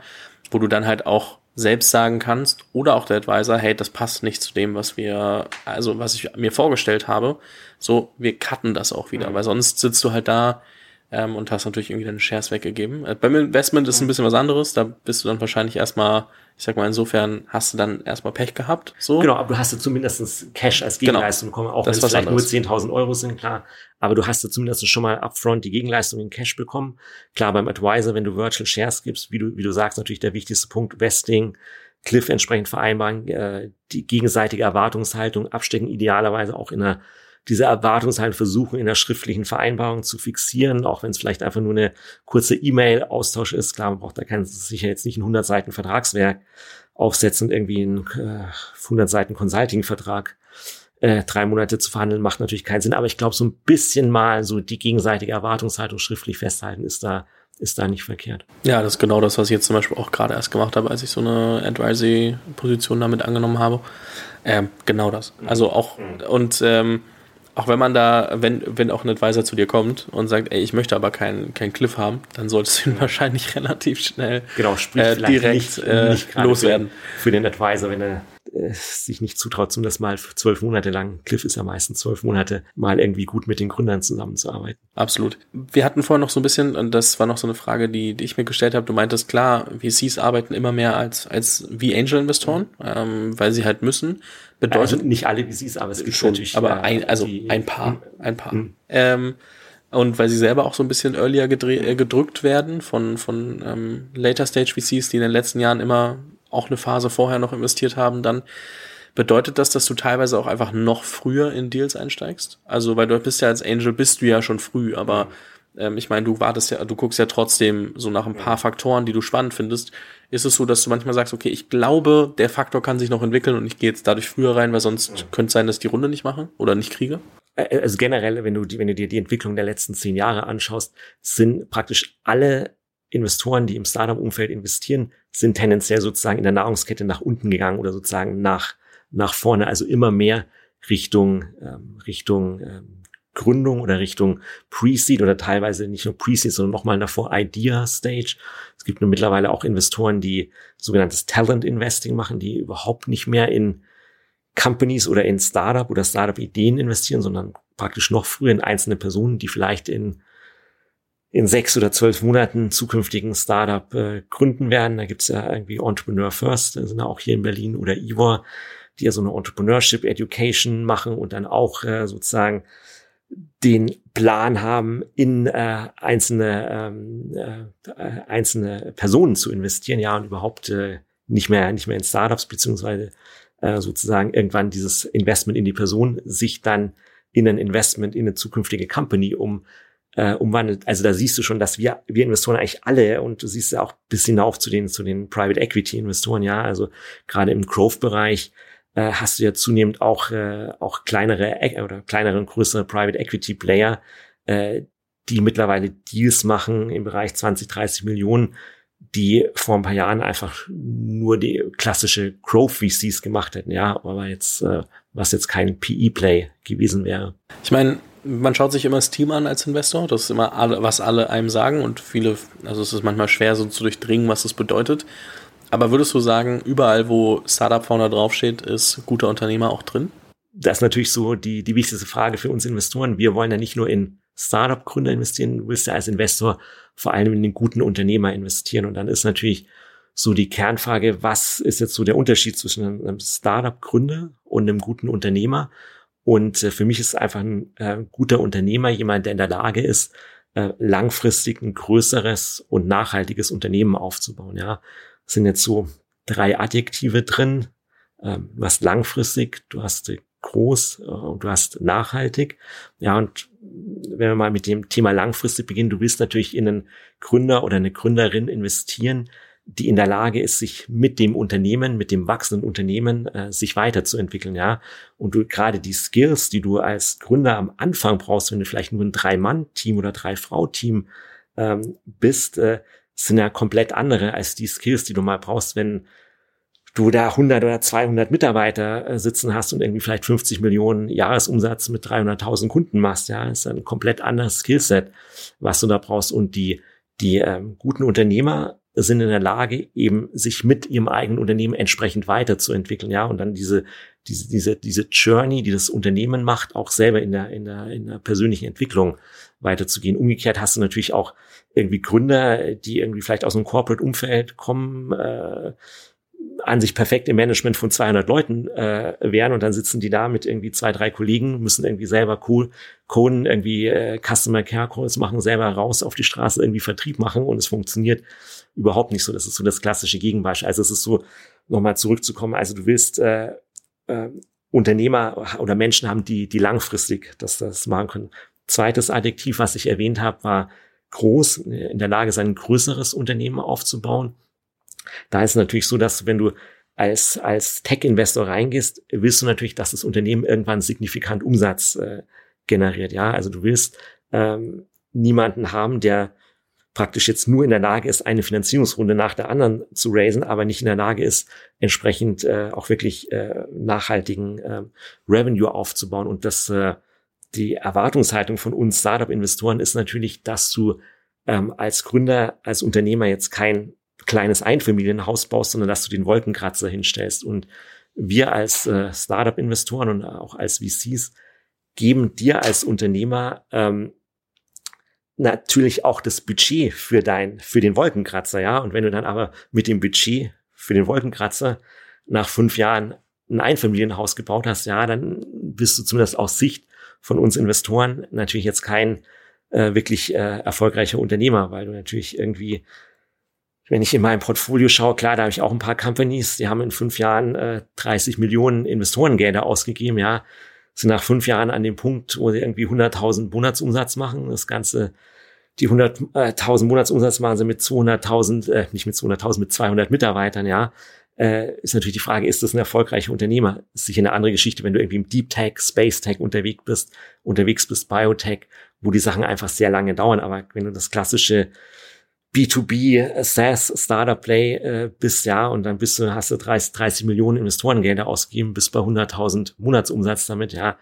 wo du dann halt auch selbst sagen kannst oder auch der Advisor, hey, das passt nicht zu dem, was wir, also was ich mir vorgestellt habe. So, wir cutten das auch wieder, mhm. weil sonst sitzt du halt da ähm, und hast natürlich irgendwie deine Shares weggegeben. Äh, beim Investment ist ein bisschen was anderes, da bist du dann wahrscheinlich erstmal, ich sag mal, insofern hast du dann erstmal Pech gehabt. So. Genau, aber du hast ja zumindest Cash als genau. Gegenleistung genau. bekommen, auch wenn es vielleicht anderes. nur 10.000 Euro sind, klar. Aber du hast ja zumindest schon mal upfront die Gegenleistung in Cash bekommen. Klar, beim Advisor, wenn du Virtual Shares gibst, wie du, wie du sagst, natürlich der wichtigste Punkt, Vesting, Cliff entsprechend vereinbaren, äh, die gegenseitige Erwartungshaltung abstecken, idealerweise auch in einer diese Erwartungshaltung versuchen in der schriftlichen Vereinbarung zu fixieren, auch wenn es vielleicht einfach nur eine kurze E-Mail-Austausch ist. Klar, man braucht da kein, sicher jetzt nicht ein 100 Seiten Vertragswerk aufsetzen und irgendwie einen äh, 100 Seiten Consulting-Vertrag äh, drei Monate zu verhandeln, macht natürlich keinen Sinn. Aber ich glaube, so ein bisschen mal so die gegenseitige Erwartungshaltung schriftlich festhalten ist da ist da nicht verkehrt. Ja, das ist genau das, was ich jetzt zum Beispiel auch gerade erst gemacht habe, als ich so eine Advisory-Position damit angenommen habe. Ähm, genau das. Also auch, mhm. und ähm, auch wenn man da, wenn, wenn auch ein Advisor zu dir kommt und sagt, ey, ich möchte aber keinen kein Cliff haben, dann solltest du ihn <laughs> wahrscheinlich relativ schnell genau, äh, direkt nicht, äh, nicht loswerden. Für, für, den Advisor, wenn er äh, sich nicht zutraut, um das mal zwölf Monate lang, Cliff ist ja meistens zwölf Monate, mal irgendwie gut mit den Gründern zusammenzuarbeiten. Absolut. Wir hatten vorhin noch so ein bisschen, und das war noch so eine Frage, die, die ich mir gestellt habe, du meintest, klar, VCs arbeiten immer mehr als, als wie Angel-Investoren, ähm, weil sie halt müssen. Bedeutet, also nicht alle VCs, aber es gibt schon, natürlich. Aber ein, also die, ein paar, ein paar. Mhm. Ähm, und weil sie selber auch so ein bisschen earlier äh, gedrückt werden von, von ähm, Later Stage VCs, die in den letzten Jahren immer auch eine Phase vorher noch investiert haben, dann bedeutet das, dass du teilweise auch einfach noch früher in Deals einsteigst? Also, weil du bist ja als Angel, bist du ja schon früh, aber ähm, ich meine, du wartest ja, du guckst ja trotzdem so nach ein paar Faktoren, die du spannend findest. Ist es so, dass du manchmal sagst, okay, ich glaube, der Faktor kann sich noch entwickeln und ich gehe jetzt dadurch früher rein, weil sonst ja. könnte es sein, dass ich die Runde nicht mache oder nicht kriege? Also generell, wenn du, die, wenn du dir die Entwicklung der letzten zehn Jahre anschaust, sind praktisch alle Investoren, die im Startup-Umfeld investieren, sind tendenziell sozusagen in der Nahrungskette nach unten gegangen oder sozusagen nach, nach vorne, also immer mehr Richtung, ähm, Richtung ähm, Gründung oder Richtung Pre-Seed oder teilweise nicht nur Pre-Seed, sondern nochmal davor Idea-Stage. Es gibt nur mittlerweile auch Investoren, die sogenanntes Talent-Investing machen, die überhaupt nicht mehr in Companies oder in Startup oder Startup-Ideen investieren, sondern praktisch noch früher in einzelne Personen, die vielleicht in in sechs oder zwölf Monaten zukünftigen Startup äh, gründen werden. Da gibt's ja irgendwie Entrepreneur First, sind ja auch hier in Berlin oder Ivor, die ja so eine Entrepreneurship Education machen und dann auch äh, sozusagen den Plan haben, in äh, einzelne ähm, äh, einzelne Personen zu investieren, ja und überhaupt äh, nicht mehr nicht mehr in Startups beziehungsweise äh, sozusagen irgendwann dieses Investment in die Person sich dann in ein Investment in eine zukünftige Company um äh, umwandelt. Also da siehst du schon, dass wir, wir Investoren eigentlich alle, und du siehst ja auch bis hinauf zu den, zu den Private Equity Investoren, ja, also gerade im Growth-Bereich äh, hast du ja zunehmend auch, äh, auch kleinere äh, oder kleinere und größere Private Equity Player, äh, die mittlerweile Deals machen im Bereich 20, 30 Millionen, die vor ein paar Jahren einfach nur die klassische Growth VCs gemacht hätten, ja, aber jetzt, äh, was jetzt kein PE-Play gewesen wäre. Ich meine, man schaut sich immer das Team an als Investor. Das ist immer alle, was alle einem sagen und viele, also es ist manchmal schwer so zu durchdringen, was das bedeutet. Aber würdest du sagen, überall, wo Startup-Founder draufsteht, ist guter Unternehmer auch drin? Das ist natürlich so die, die wichtigste Frage für uns Investoren. Wir wollen ja nicht nur in Startup-Gründer investieren, du willst ja als Investor vor allem in den guten Unternehmer investieren. Und dann ist natürlich so die Kernfrage, was ist jetzt so der Unterschied zwischen einem Startup-Gründer und einem guten Unternehmer? Und äh, für mich ist einfach ein äh, guter Unternehmer jemand, der in der Lage ist, äh, langfristig ein größeres und nachhaltiges Unternehmen aufzubauen. Ja, sind jetzt so drei Adjektive drin. Ähm, du hast langfristig, du hast groß äh, und du hast nachhaltig. Ja, und wenn wir mal mit dem Thema langfristig beginnen, du willst natürlich in einen Gründer oder eine Gründerin investieren, die in der Lage ist, sich mit dem Unternehmen, mit dem wachsenden Unternehmen, äh, sich weiterzuentwickeln, ja. Und du gerade die Skills, die du als Gründer am Anfang brauchst, wenn du vielleicht nur ein Drei-Mann-Team oder Drei-Frau-Team ähm, bist, äh, sind ja komplett andere als die Skills, die du mal brauchst, wenn du da 100 oder 200 Mitarbeiter äh, sitzen hast und irgendwie vielleicht 50 Millionen Jahresumsatz mit 300.000 Kunden machst, ja, ist ein komplett anderes Skillset, was du da brauchst. Und die, die ähm, guten Unternehmer sind in der Lage, eben sich mit ihrem eigenen Unternehmen entsprechend weiterzuentwickeln, ja, und dann diese, diese, diese, diese Journey, die das Unternehmen macht, auch selber in der, in der, in der persönlichen Entwicklung weiterzugehen. Umgekehrt hast du natürlich auch irgendwie Gründer, die irgendwie vielleicht aus einem Corporate-Umfeld kommen, äh, an sich perfekt im Management von 200 Leuten äh, wären und dann sitzen die da mit irgendwie zwei, drei Kollegen, müssen irgendwie selber cool coden, irgendwie äh, Customer Care Calls machen, selber raus auf die Straße irgendwie Vertrieb machen und es funktioniert überhaupt nicht so. Das ist so das klassische Gegenbeispiel. Also es ist so, nochmal zurückzukommen, also du willst äh, äh, Unternehmer oder Menschen haben, die, die langfristig das, das machen können. Zweites Adjektiv, was ich erwähnt habe, war groß, in der Lage sein, ein größeres Unternehmen aufzubauen da ist es natürlich so, dass wenn du als, als Tech-Investor reingehst, willst du natürlich, dass das Unternehmen irgendwann signifikant Umsatz äh, generiert. Ja, also du willst ähm, niemanden haben, der praktisch jetzt nur in der Lage ist, eine Finanzierungsrunde nach der anderen zu raisen, aber nicht in der Lage ist, entsprechend äh, auch wirklich äh, nachhaltigen äh, Revenue aufzubauen. Und das äh, die Erwartungshaltung von uns Startup-Investoren ist natürlich, dass du ähm, als Gründer, als Unternehmer jetzt kein kleines Einfamilienhaus baust, sondern dass du den Wolkenkratzer hinstellst. Und wir als äh, Startup-Investoren und auch als VCs geben dir als Unternehmer ähm, natürlich auch das Budget für dein, für den Wolkenkratzer, ja. Und wenn du dann aber mit dem Budget für den Wolkenkratzer nach fünf Jahren ein Einfamilienhaus gebaut hast, ja, dann bist du zumindest aus Sicht von uns Investoren natürlich jetzt kein äh, wirklich äh, erfolgreicher Unternehmer, weil du natürlich irgendwie wenn ich in meinem Portfolio schaue, klar, da habe ich auch ein paar Companies, die haben in fünf Jahren äh, 30 Millionen Investorengelder ausgegeben, ja, sind nach fünf Jahren an dem Punkt, wo sie irgendwie 100.000 Monatsumsatz machen. Das Ganze, die 100.000 Monatsumsatz machen sie mit 200.000, äh, nicht mit 200.000, mit 200 Mitarbeitern, ja. Äh, ist natürlich die Frage, ist das ein erfolgreicher Unternehmer? Ist sicher eine andere Geschichte, wenn du irgendwie im Deep Tech, Space Tech unterwegs bist, unterwegs bist, Biotech, wo die Sachen einfach sehr lange dauern. Aber wenn du das klassische B2B SaaS Startup Play äh, bist, ja, und dann bist du, hast du 30, 30 Millionen Investorengelder ausgegeben, bist bei 100.000 Monatsumsatz damit, ja,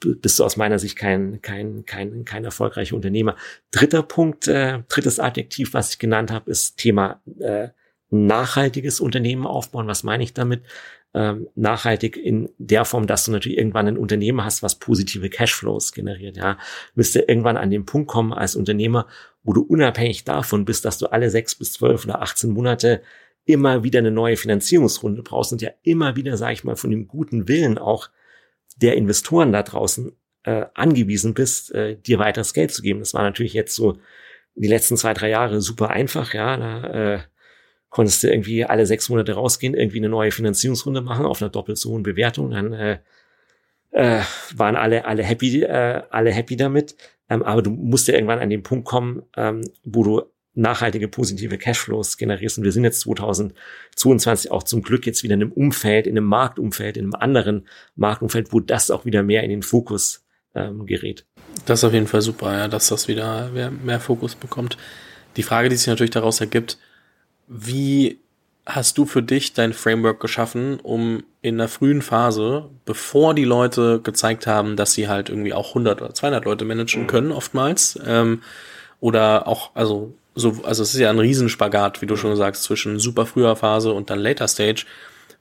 bist du aus meiner Sicht kein, kein, kein, kein erfolgreicher Unternehmer. Dritter Punkt, äh, drittes Adjektiv, was ich genannt habe, ist Thema äh, nachhaltiges Unternehmen aufbauen. Was meine ich damit? Ähm, nachhaltig in der Form, dass du natürlich irgendwann ein Unternehmen hast, was positive Cashflows generiert. Ja, wirst du irgendwann an den Punkt kommen als Unternehmer, wo du unabhängig davon bist, dass du alle sechs bis zwölf oder 18 Monate immer wieder eine neue Finanzierungsrunde brauchst und ja immer wieder, sage ich mal, von dem guten Willen auch der Investoren da draußen äh, angewiesen bist, äh, dir weiteres Geld zu geben. Das war natürlich jetzt so die letzten zwei, drei Jahre super einfach, ja. Da, äh, konntest du irgendwie alle sechs Monate rausgehen, irgendwie eine neue Finanzierungsrunde machen auf einer doppelt so hohen Bewertung, dann äh, äh, waren alle alle happy, äh, alle happy damit. Ähm, aber du musst ja irgendwann an den Punkt kommen, ähm, wo du nachhaltige positive Cashflows generierst. Und wir sind jetzt 2022 auch zum Glück jetzt wieder in einem Umfeld, in einem Marktumfeld, in einem anderen Marktumfeld, wo das auch wieder mehr in den Fokus ähm, gerät. Das ist auf jeden Fall super, ja, dass das wieder mehr, mehr Fokus bekommt. Die Frage, die sich natürlich daraus ergibt, wie hast du für dich dein Framework geschaffen, um in der frühen Phase, bevor die Leute gezeigt haben, dass sie halt irgendwie auch 100 oder 200 Leute managen mhm. können, oftmals, ähm, oder auch, also, so, also es ist ja ein Riesenspagat, wie du schon sagst, zwischen super früher Phase und dann Later Stage.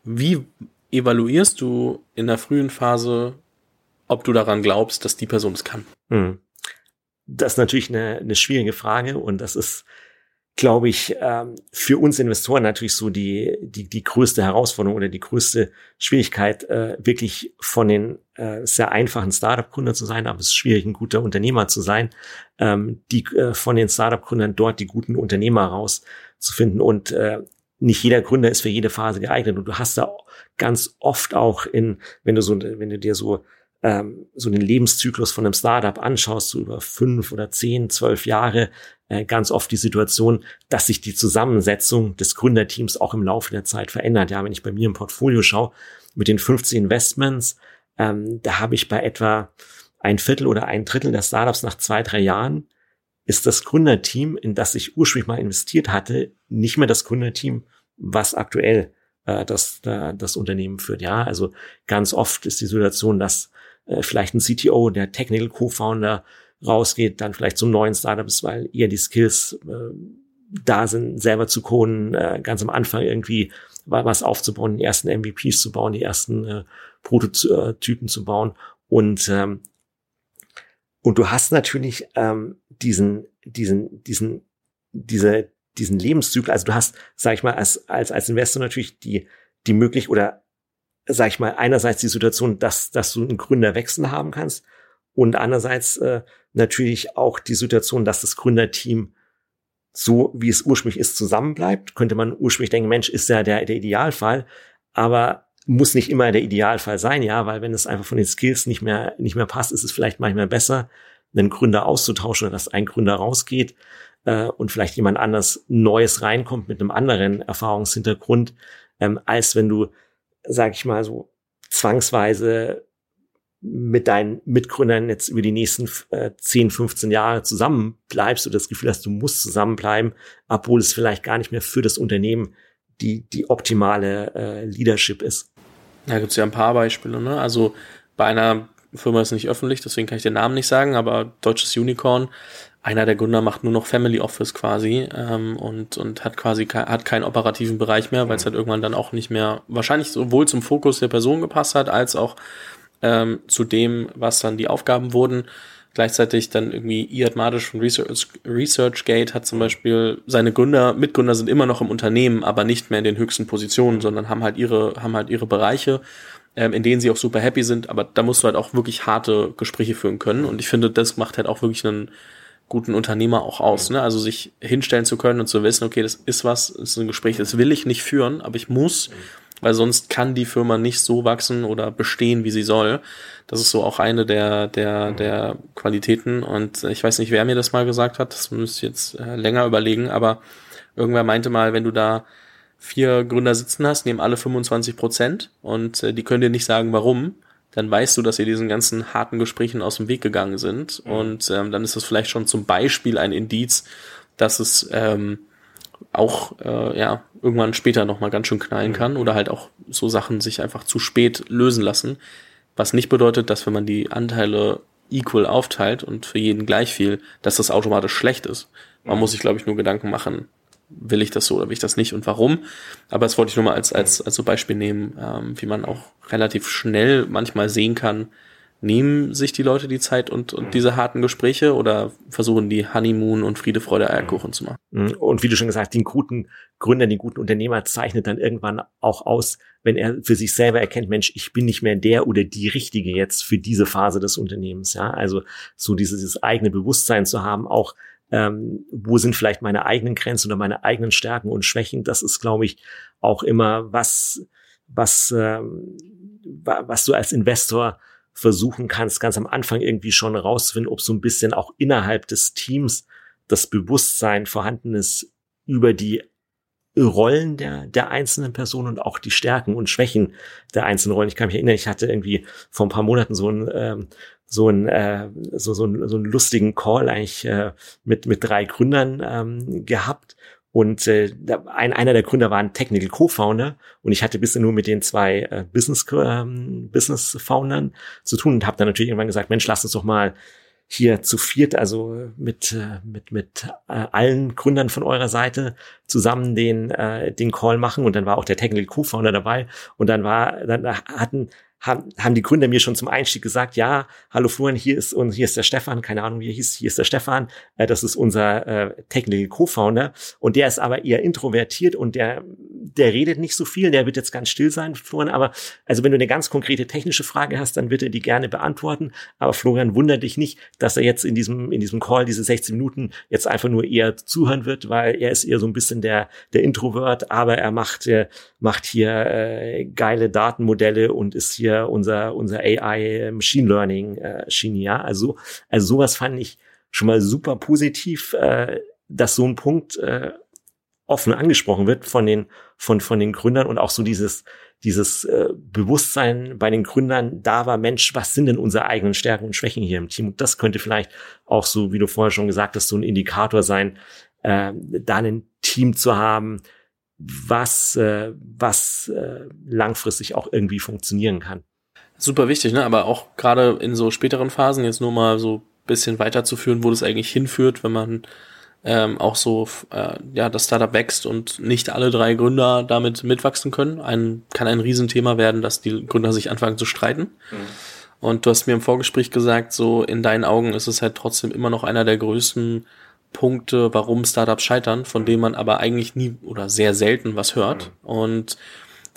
Wie evaluierst du in der frühen Phase, ob du daran glaubst, dass die Person es kann? Mhm. Das ist natürlich eine, eine schwierige Frage und das ist glaube ich, ähm, für uns Investoren natürlich so die, die, die größte Herausforderung oder die größte Schwierigkeit, äh, wirklich von den äh, sehr einfachen Startup-Gründern zu sein, aber es ist schwierig, ein guter Unternehmer zu sein, ähm, die äh, von den Startup-Gründern dort die guten Unternehmer rauszufinden. Und äh, nicht jeder Gründer ist für jede Phase geeignet. Und du hast da ganz oft auch in, wenn du so, wenn du dir so ähm, so den Lebenszyklus von einem Startup anschaust, so über fünf oder zehn, zwölf Jahre, äh, ganz oft die Situation, dass sich die Zusammensetzung des Gründerteams auch im Laufe der Zeit verändert. Ja, wenn ich bei mir im Portfolio schaue, mit den 15 Investments, ähm, da habe ich bei etwa ein Viertel oder ein Drittel der Startups nach zwei, drei Jahren ist das Gründerteam, in das ich ursprünglich mal investiert hatte, nicht mehr das Gründerteam, was aktuell äh, das, äh, das Unternehmen führt. Ja, also ganz oft ist die Situation, dass äh, vielleicht ein CTO, der Technical Co-Founder rausgeht, dann vielleicht zum neuen Startup ist, weil eher die Skills äh, da sind, selber zu coden, äh, ganz am Anfang irgendwie was aufzubauen, die ersten MVPs zu bauen, die ersten äh, Prototypen zu bauen. Und ähm, und du hast natürlich ähm, diesen diesen diesen diese diesen Lebenszyklus, also du hast, sag ich mal, als als als Investor natürlich die die möglich oder sag ich mal, einerseits die Situation, dass, dass du einen Gründerwechsel haben kannst und andererseits äh, natürlich auch die Situation, dass das Gründerteam so, wie es ursprünglich ist, zusammenbleibt. Könnte man ursprünglich denken, Mensch, ist ja der, der Idealfall, aber muss nicht immer der Idealfall sein, ja, weil wenn es einfach von den Skills nicht mehr, nicht mehr passt, ist es vielleicht manchmal besser, einen Gründer auszutauschen dass ein Gründer rausgeht äh, und vielleicht jemand anders Neues reinkommt mit einem anderen Erfahrungshintergrund, ähm, als wenn du sag ich mal so, zwangsweise mit deinen Mitgründern jetzt über die nächsten äh, 10, 15 Jahre zusammenbleibst oder das Gefühl hast, du musst zusammenbleiben, obwohl es vielleicht gar nicht mehr für das Unternehmen die, die optimale äh, Leadership ist. Da gibt's ja ein paar Beispiele. Ne? Also bei einer Firma ist nicht öffentlich, deswegen kann ich den Namen nicht sagen, aber deutsches Unicorn einer der Gründer macht nur noch Family Office quasi ähm, und, und hat quasi ke hat keinen operativen Bereich mehr, weil es halt irgendwann dann auch nicht mehr wahrscheinlich sowohl zum Fokus der Person gepasst hat, als auch ähm, zu dem, was dann die Aufgaben wurden. Gleichzeitig dann irgendwie Iad Madisch von Research, ResearchGate hat zum Beispiel seine Gründer, Mitgründer sind immer noch im Unternehmen, aber nicht mehr in den höchsten Positionen, sondern haben halt ihre, haben halt ihre Bereiche, ähm, in denen sie auch super happy sind. Aber da musst du halt auch wirklich harte Gespräche führen können. Und ich finde, das macht halt auch wirklich einen guten Unternehmer auch aus. Ne? Also sich hinstellen zu können und zu wissen, okay, das ist was, das ist ein Gespräch, das will ich nicht führen, aber ich muss, weil sonst kann die Firma nicht so wachsen oder bestehen, wie sie soll. Das ist so auch eine der, der, der Qualitäten. Und ich weiß nicht, wer mir das mal gesagt hat, das müsste ich jetzt äh, länger überlegen, aber irgendwer meinte mal, wenn du da vier Gründer sitzen hast, nehmen alle 25 Prozent und äh, die können dir nicht sagen, warum dann weißt du, dass sie diesen ganzen harten Gesprächen aus dem Weg gegangen sind. Mhm. Und ähm, dann ist das vielleicht schon zum Beispiel ein Indiz, dass es ähm, auch äh, ja irgendwann später nochmal ganz schön knallen mhm. kann oder halt auch so Sachen sich einfach zu spät lösen lassen. Was nicht bedeutet, dass wenn man die Anteile equal aufteilt und für jeden gleich viel, dass das automatisch schlecht ist. Man mhm. muss sich, glaube ich, nur Gedanken machen, will ich das so oder will ich das nicht und warum. Aber das wollte ich nur mal als, als, als so Beispiel nehmen, ähm, wie man auch relativ schnell manchmal sehen kann, nehmen sich die Leute die Zeit und, und diese harten Gespräche oder versuchen die Honeymoon und Friede, Freude, Eierkuchen zu machen? Mhm. Und wie du schon gesagt, den guten Gründer, den guten Unternehmer zeichnet dann irgendwann auch aus, wenn er für sich selber erkennt, Mensch, ich bin nicht mehr der oder die Richtige jetzt für diese Phase des Unternehmens. Ja, also so dieses, dieses eigene Bewusstsein zu haben, auch ähm, wo sind vielleicht meine eigenen Grenzen oder meine eigenen Stärken und Schwächen. Das ist, glaube ich, auch immer was, was, ähm, was du als Investor versuchen kannst, ganz am Anfang irgendwie schon rauszufinden, ob so ein bisschen auch innerhalb des Teams das Bewusstsein vorhanden ist über die Rollen der, der einzelnen Personen und auch die Stärken und Schwächen der einzelnen Rollen. Ich kann mich erinnern, ich hatte irgendwie vor ein paar Monaten so ein, ähm, so ein äh, so, so, ein, so einen lustigen Call eigentlich äh, mit mit drei Gründern ähm, gehabt. Und äh, ein, einer der Gründer war ein Technical Co-Founder und ich hatte bisher nur mit den zwei äh, Business ähm, Business Foundern zu tun und habe dann natürlich irgendwann gesagt, Mensch, lass uns doch mal hier zu viert, also mit äh, mit mit äh, allen Gründern von eurer Seite zusammen den äh, den Call machen. Und dann war auch der Technical Co-Founder dabei. Und dann war dann hatten haben, haben die Gründer mir schon zum Einstieg gesagt, ja, hallo Florian, hier ist und hier ist der Stefan, keine Ahnung, wie er hieß, hier ist der Stefan, äh, das ist unser äh, Technical Co-Founder und der ist aber eher introvertiert und der, der redet nicht so viel, der wird jetzt ganz still sein, Florian, aber also wenn du eine ganz konkrete technische Frage hast, dann wird er die gerne beantworten, aber Florian wundert dich nicht, dass er jetzt in diesem, in diesem Call diese 16 Minuten jetzt einfach nur eher zuhören wird, weil er ist eher so ein bisschen der, der Introvert, aber er macht, äh, macht hier äh, geile Datenmodelle und ist hier unser, unser AI Machine Learning äh, Genie, ja. Also, also sowas fand ich schon mal super positiv, äh, dass so ein Punkt äh, offen angesprochen wird von den, von, von den Gründern und auch so dieses, dieses äh, Bewusstsein bei den Gründern da war, Mensch, was sind denn unsere eigenen Stärken und Schwächen hier im Team? Und das könnte vielleicht auch so, wie du vorher schon gesagt hast, so ein Indikator sein, äh, da ein Team zu haben, was, äh, was äh, langfristig auch irgendwie funktionieren kann. Super wichtig, ne? Aber auch gerade in so späteren Phasen jetzt nur mal so bisschen weiterzuführen, wo das eigentlich hinführt, wenn man ähm, auch so äh, ja das Startup wächst und nicht alle drei Gründer damit mitwachsen können. Ein kann ein Riesenthema werden, dass die Gründer sich anfangen zu streiten. Mhm. Und du hast mir im Vorgespräch gesagt, so in deinen Augen ist es halt trotzdem immer noch einer der größten Punkte, warum Startups scheitern, von denen man aber eigentlich nie oder sehr selten was hört. Mhm. Und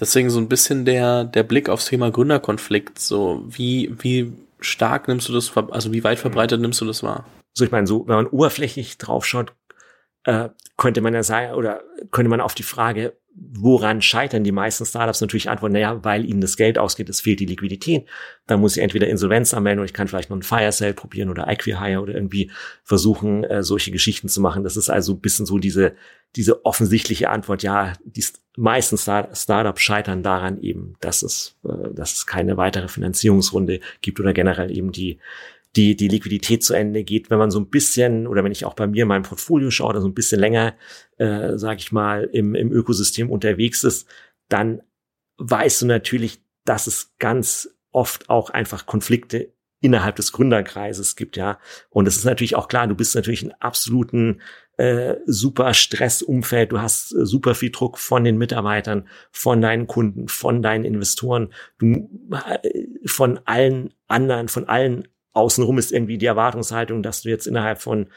deswegen so ein bisschen der, der Blick aufs Thema Gründerkonflikt. So, wie, wie stark nimmst du das, also wie weit verbreitet nimmst du das wahr? So, ich meine, so, wenn man oberflächlich draufschaut, äh, könnte man ja sagen, oder könnte man auf die Frage, woran scheitern die meisten Startups natürlich antworten, naja, weil ihnen das Geld ausgeht, es fehlt die Liquidität. Da muss ich entweder Insolvenz anmelden oder ich kann vielleicht noch ein Fire Sale probieren oder Equihire oder irgendwie versuchen, äh, solche Geschichten zu machen. Das ist also ein bisschen so diese, diese offensichtliche Antwort, ja, die meisten Start Startups scheitern daran eben, dass es, äh, dass es keine weitere Finanzierungsrunde gibt oder generell eben die, die, die Liquidität zu Ende geht. Wenn man so ein bisschen, oder wenn ich auch bei mir in meinem Portfolio schaue, oder so ein bisschen länger, äh, sage ich mal, im, im Ökosystem unterwegs ist, dann weißt du natürlich, dass es ganz oft auch einfach Konflikte innerhalb des Gründerkreises gibt, ja. Und es ist natürlich auch klar, du bist natürlich in absoluten äh, super Stressumfeld, du hast äh, super viel Druck von den Mitarbeitern, von deinen Kunden, von deinen Investoren, du, äh, von allen anderen, von allen außenrum ist irgendwie die Erwartungshaltung, dass du jetzt innerhalb von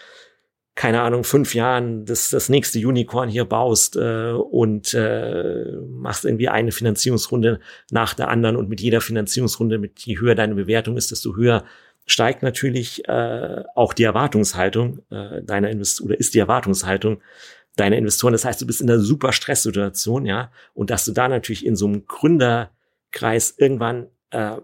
keine Ahnung, fünf Jahren das, das nächste Unicorn hier baust äh, und äh, machst irgendwie eine Finanzierungsrunde nach der anderen und mit jeder Finanzierungsrunde, mit je höher deine Bewertung ist, desto höher steigt natürlich äh, auch die Erwartungshaltung äh, deiner Invest oder ist die Erwartungshaltung deiner Investoren. Das heißt, du bist in einer super Stresssituation, ja, und dass du da natürlich in so einem Gründerkreis irgendwann äh,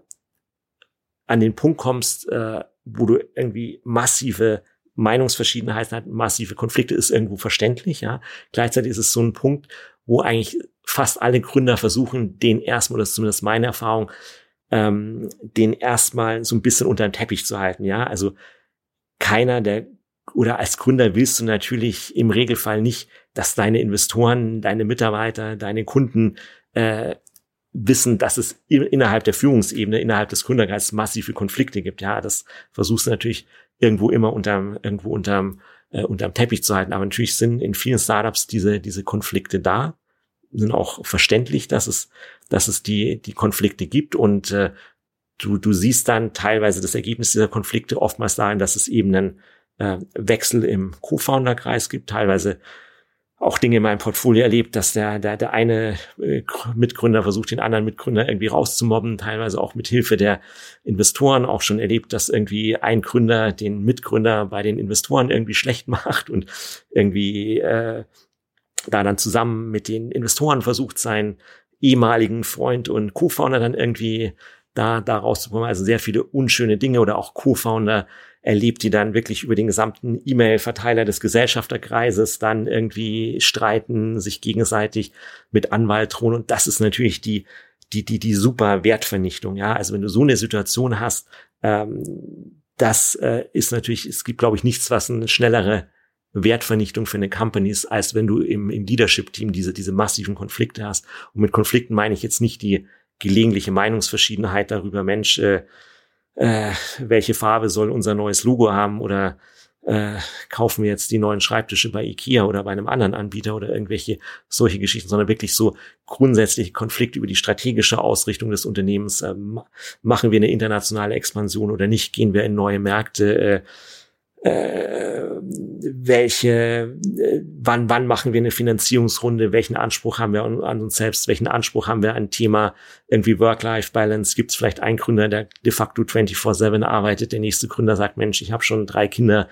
an den Punkt kommst, äh, wo du irgendwie massive Meinungsverschiedenheiten hast, massive Konflikte, ist irgendwo verständlich, ja. Gleichzeitig ist es so ein Punkt, wo eigentlich fast alle Gründer versuchen, den erstmal, das ist zumindest meine Erfahrung, ähm, den erstmal so ein bisschen unter den Teppich zu halten, ja. Also keiner der oder als Gründer willst du natürlich im Regelfall nicht, dass deine Investoren, deine Mitarbeiter, deine Kunden äh, wissen, dass es innerhalb der Führungsebene, innerhalb des Gründerkreises massive Konflikte gibt. Ja, das versuchst du natürlich irgendwo immer unterm, irgendwo unterm, äh, unterm Teppich zu halten. Aber natürlich sind in vielen Startups diese, diese Konflikte da, sind auch verständlich, dass es, dass es die, die Konflikte gibt und äh, du, du siehst dann teilweise das Ergebnis dieser Konflikte oftmals darin, dass es eben einen äh, Wechsel im Co-Founder-Kreis gibt, teilweise auch Dinge in meinem Portfolio erlebt, dass der, der, der eine äh, Mitgründer versucht, den anderen Mitgründer irgendwie rauszumobben, teilweise auch mit Hilfe der Investoren auch schon erlebt, dass irgendwie ein Gründer den Mitgründer bei den Investoren irgendwie schlecht <laughs> macht und irgendwie äh, da dann zusammen mit den Investoren versucht, seinen ehemaligen Freund und Co-Founder dann irgendwie da, da rauszukommen. Also sehr viele unschöne Dinge oder auch Co-Founder, erlebt, die dann wirklich über den gesamten E-Mail-Verteiler des Gesellschafterkreises dann irgendwie streiten, sich gegenseitig mit Anwalt drohen. Und das ist natürlich die, die, die, die super Wertvernichtung. Ja, also wenn du so eine Situation hast, ähm, das äh, ist natürlich, es gibt, glaube ich, nichts, was eine schnellere Wertvernichtung für eine Company ist, als wenn du im, im Leadership-Team diese, diese massiven Konflikte hast. Und mit Konflikten meine ich jetzt nicht die gelegentliche Meinungsverschiedenheit darüber, Mensch, äh, äh, welche Farbe soll unser neues Logo haben oder äh, kaufen wir jetzt die neuen Schreibtische bei Ikea oder bei einem anderen Anbieter oder irgendwelche solche Geschichten, sondern wirklich so grundsätzliche Konflikte über die strategische Ausrichtung des Unternehmens. Äh, machen wir eine internationale Expansion oder nicht? Gehen wir in neue Märkte? Äh, äh, welche, äh, wann, wann machen wir eine Finanzierungsrunde, welchen Anspruch haben wir an, uns selbst, welchen Anspruch haben wir an Thema irgendwie Work-Life-Balance, gibt es vielleicht einen Gründer, der de facto 24-7 arbeitet, der nächste Gründer sagt, Mensch, ich habe schon drei Kinder,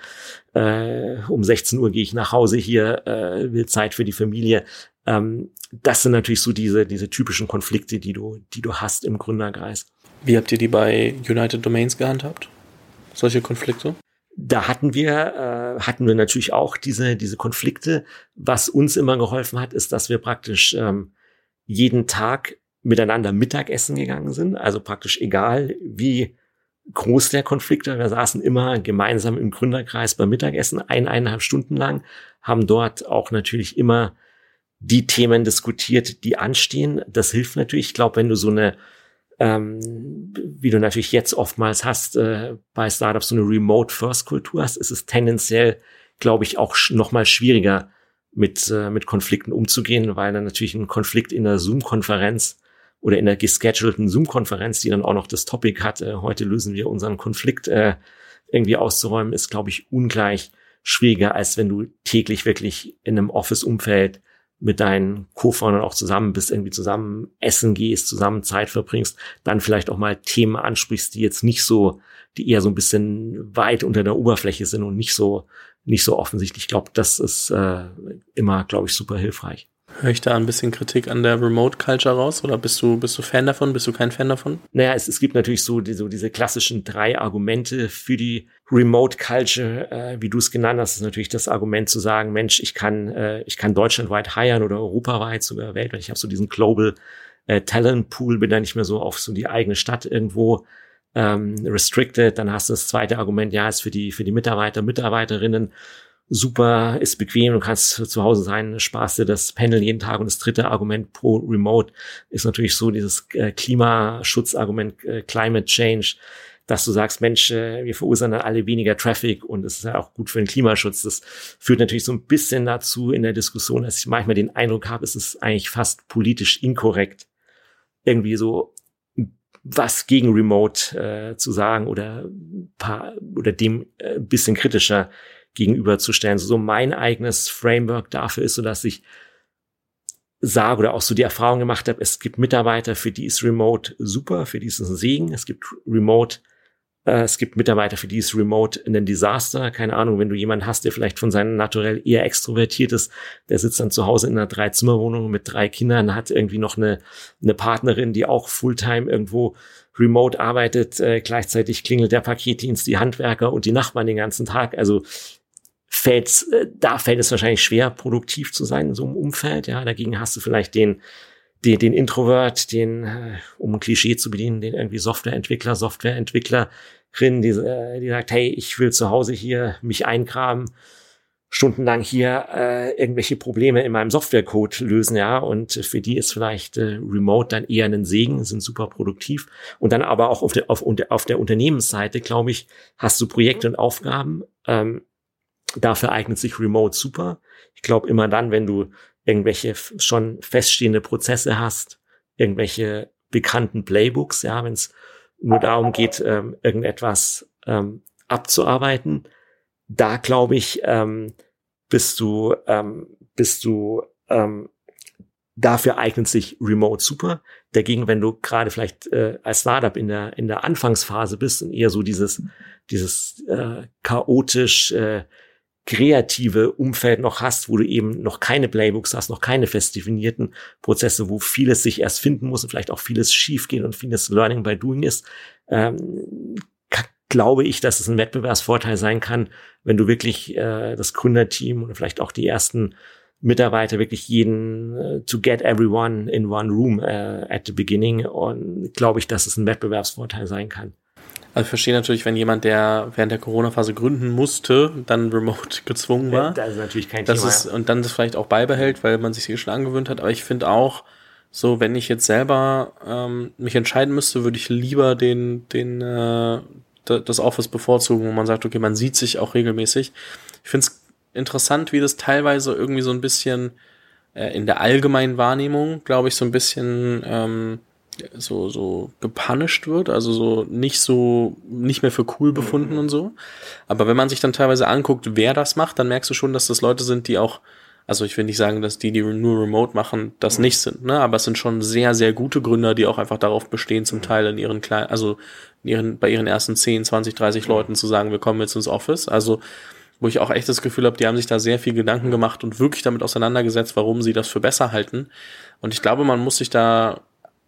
äh, um 16 Uhr gehe ich nach Hause hier, äh, will Zeit für die Familie. Ähm, das sind natürlich so diese, diese typischen Konflikte, die du, die du hast im Gründerkreis. Wie habt ihr die bei United Domains gehandhabt? Solche Konflikte? Da hatten wir, äh, hatten wir natürlich auch diese, diese Konflikte. Was uns immer geholfen hat, ist, dass wir praktisch ähm, jeden Tag miteinander Mittagessen gegangen sind. Also praktisch egal, wie groß der Konflikt war. Wir saßen immer gemeinsam im Gründerkreis beim Mittagessen, ein, eineinhalb Stunden lang, haben dort auch natürlich immer die Themen diskutiert, die anstehen. Das hilft natürlich. Ich glaube, wenn du so eine ähm, wie du natürlich jetzt oftmals hast äh, bei Startups so eine Remote-First-Kultur hast, ist es tendenziell, glaube ich, auch sch noch schwieriger mit, äh, mit Konflikten umzugehen, weil dann natürlich ein Konflikt in der Zoom-Konferenz oder in der geschedulten Zoom-Konferenz, die dann auch noch das Topic hat, äh, heute lösen wir unseren Konflikt äh, irgendwie auszuräumen, ist, glaube ich, ungleich schwieriger, als wenn du täglich wirklich in einem Office-Umfeld mit deinen Co-Foundern auch zusammen bist, irgendwie zusammen essen gehst, zusammen Zeit verbringst, dann vielleicht auch mal Themen ansprichst, die jetzt nicht so, die eher so ein bisschen weit unter der Oberfläche sind und nicht so, nicht so offensichtlich. Ich glaube, das ist äh, immer, glaube ich, super hilfreich. Höre ich da ein bisschen Kritik an der Remote Culture raus oder bist du, bist du Fan davon? Bist du kein Fan davon? Naja, es, es gibt natürlich so, die, so diese klassischen drei Argumente für die Remote Culture, äh, wie du es genannt hast, ist natürlich das Argument zu sagen, Mensch, ich kann, äh, ich kann deutschlandweit hiren oder europaweit, sogar weltweit. Ich habe so diesen Global äh, Talent Pool, bin da nicht mehr so auf so die eigene Stadt irgendwo ähm, restricted. Dann hast du das zweite Argument, ja, ist für die, für die Mitarbeiter, Mitarbeiterinnen super, ist bequem, du kannst zu Hause sein, sparst dir das Panel jeden Tag. Und das dritte Argument pro Remote ist natürlich so dieses äh, Klimaschutzargument, äh, Climate Change, dass du sagst, Mensch, äh, wir verursachen dann alle weniger Traffic und es ist ja auch gut für den Klimaschutz. Das führt natürlich so ein bisschen dazu in der Diskussion, dass ich manchmal den Eindruck habe, es ist eigentlich fast politisch inkorrekt, irgendwie so was gegen Remote äh, zu sagen oder paar, oder dem äh, bisschen kritischer gegenüberzustellen. So mein eigenes Framework dafür ist, so dass ich sage oder auch so die Erfahrung gemacht habe, es gibt Mitarbeiter, für die ist Remote super, für die ist es ein Segen. Es gibt Remote, es gibt Mitarbeiter, für die ist Remote ein Desaster. Keine Ahnung, wenn du jemanden hast, der vielleicht von seinem Naturell eher extrovertiert ist, der sitzt dann zu Hause in einer Dreizimmerwohnung mit drei Kindern, hat irgendwie noch eine, eine Partnerin, die auch Fulltime irgendwo remote arbeitet, äh, gleichzeitig klingelt der Paketdienst, die Handwerker und die Nachbarn den ganzen Tag. Also fällt, äh, da fällt es wahrscheinlich schwer, produktiv zu sein in so einem Umfeld. Ja, dagegen hast du vielleicht den, den, den Introvert, den, äh, um ein Klischee zu bedienen, den irgendwie Softwareentwickler, Softwareentwicklerin, die, äh, die sagt, hey, ich will zu Hause hier mich eingraben, stundenlang hier äh, irgendwelche Probleme in meinem Softwarecode lösen, ja, und für die ist vielleicht äh, Remote dann eher ein Segen, sind super produktiv. Und dann aber auch auf der, auf, auf der Unternehmensseite, glaube ich, hast du Projekte und Aufgaben, ähm, Dafür eignet sich Remote super. Ich glaube, immer dann, wenn du irgendwelche schon feststehende Prozesse hast, irgendwelche bekannten Playbooks, ja, wenn es nur darum geht, ähm, irgendetwas ähm, abzuarbeiten, da glaube ich, ähm, bist du, ähm, bist du, ähm, dafür eignet sich Remote super. Dagegen, wenn du gerade vielleicht äh, als Startup in der in der Anfangsphase bist und eher so dieses dieses äh, chaotisch äh, kreative Umfeld noch hast, wo du eben noch keine Playbooks hast, noch keine fest definierten Prozesse, wo vieles sich erst finden muss und vielleicht auch vieles schiefgehen und vieles Learning by Doing ist, ähm, glaube ich, dass es ein Wettbewerbsvorteil sein kann, wenn du wirklich äh, das Gründerteam oder vielleicht auch die ersten Mitarbeiter wirklich jeden uh, to get everyone in one room uh, at the beginning und glaube ich, dass es ein Wettbewerbsvorteil sein kann. Also ich verstehe natürlich, wenn jemand, der während der Corona-Phase gründen musste, dann remote <laughs> gezwungen war. Das ist natürlich kein Thema. Ist, und dann das vielleicht auch beibehält, weil man sich hier schon angewöhnt hat. Aber ich finde auch, so, wenn ich jetzt selber ähm, mich entscheiden müsste, würde ich lieber den, den, äh, das Office bevorzugen, wo man sagt, okay, man sieht sich auch regelmäßig. Ich finde es interessant, wie das teilweise irgendwie so ein bisschen äh, in der allgemeinen Wahrnehmung, glaube ich, so ein bisschen ähm, so so gepunished wird, also so nicht so nicht mehr für cool befunden mhm. und so. Aber wenn man sich dann teilweise anguckt, wer das macht, dann merkst du schon, dass das Leute sind, die auch also ich will nicht sagen, dass die, die nur remote machen, das mhm. nicht sind, ne? Aber es sind schon sehr, sehr gute Gründer, die auch einfach darauf bestehen, zum mhm. Teil in ihren kleinen, also in ihren, bei ihren ersten 10, 20, 30 Leuten zu sagen, wir kommen jetzt ins Office. Also wo ich auch echt das Gefühl habe, die haben sich da sehr viel Gedanken gemacht und wirklich damit auseinandergesetzt, warum sie das für besser halten. Und ich glaube, man muss sich da,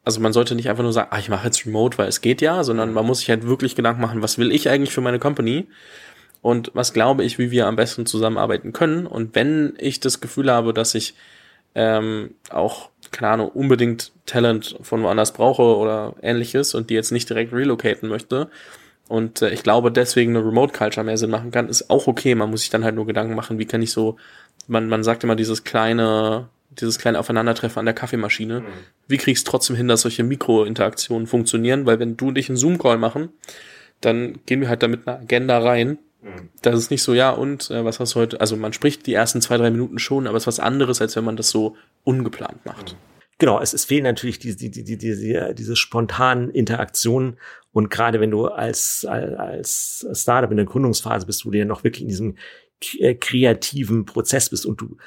also man sollte nicht einfach nur sagen, ah, ich mache jetzt Remote, weil es geht ja, sondern man muss sich halt wirklich Gedanken machen, was will ich eigentlich für meine Company? Und was glaube ich, wie wir am besten zusammenarbeiten können? Und wenn ich das Gefühl habe, dass ich ähm, auch, keine Ahnung, unbedingt Talent von woanders brauche oder ähnliches und die jetzt nicht direkt relocaten möchte, und äh, ich glaube, deswegen eine Remote Culture mehr Sinn machen kann, ist auch okay. Man muss sich dann halt nur Gedanken machen, wie kann ich so, man, man sagt immer dieses kleine, dieses kleine Aufeinandertreffen an der Kaffeemaschine. Mhm. Wie kriegst du trotzdem hin, dass solche Mikrointeraktionen funktionieren? Weil wenn du und ich einen Zoom-Call machen, dann gehen wir halt da mit einer Agenda rein. Mhm. Das ist nicht so, ja, und äh, was hast du heute? Also man spricht die ersten zwei, drei Minuten schon, aber es ist was anderes, als wenn man das so ungeplant macht. Mhm. Genau, es, es fehlen natürlich diese, die, die, die, diese, diese spontanen Interaktionen. Und gerade wenn du als, als Startup in der Gründungsphase bist, wo du ja noch wirklich in diesem äh, kreativen Prozess bist und du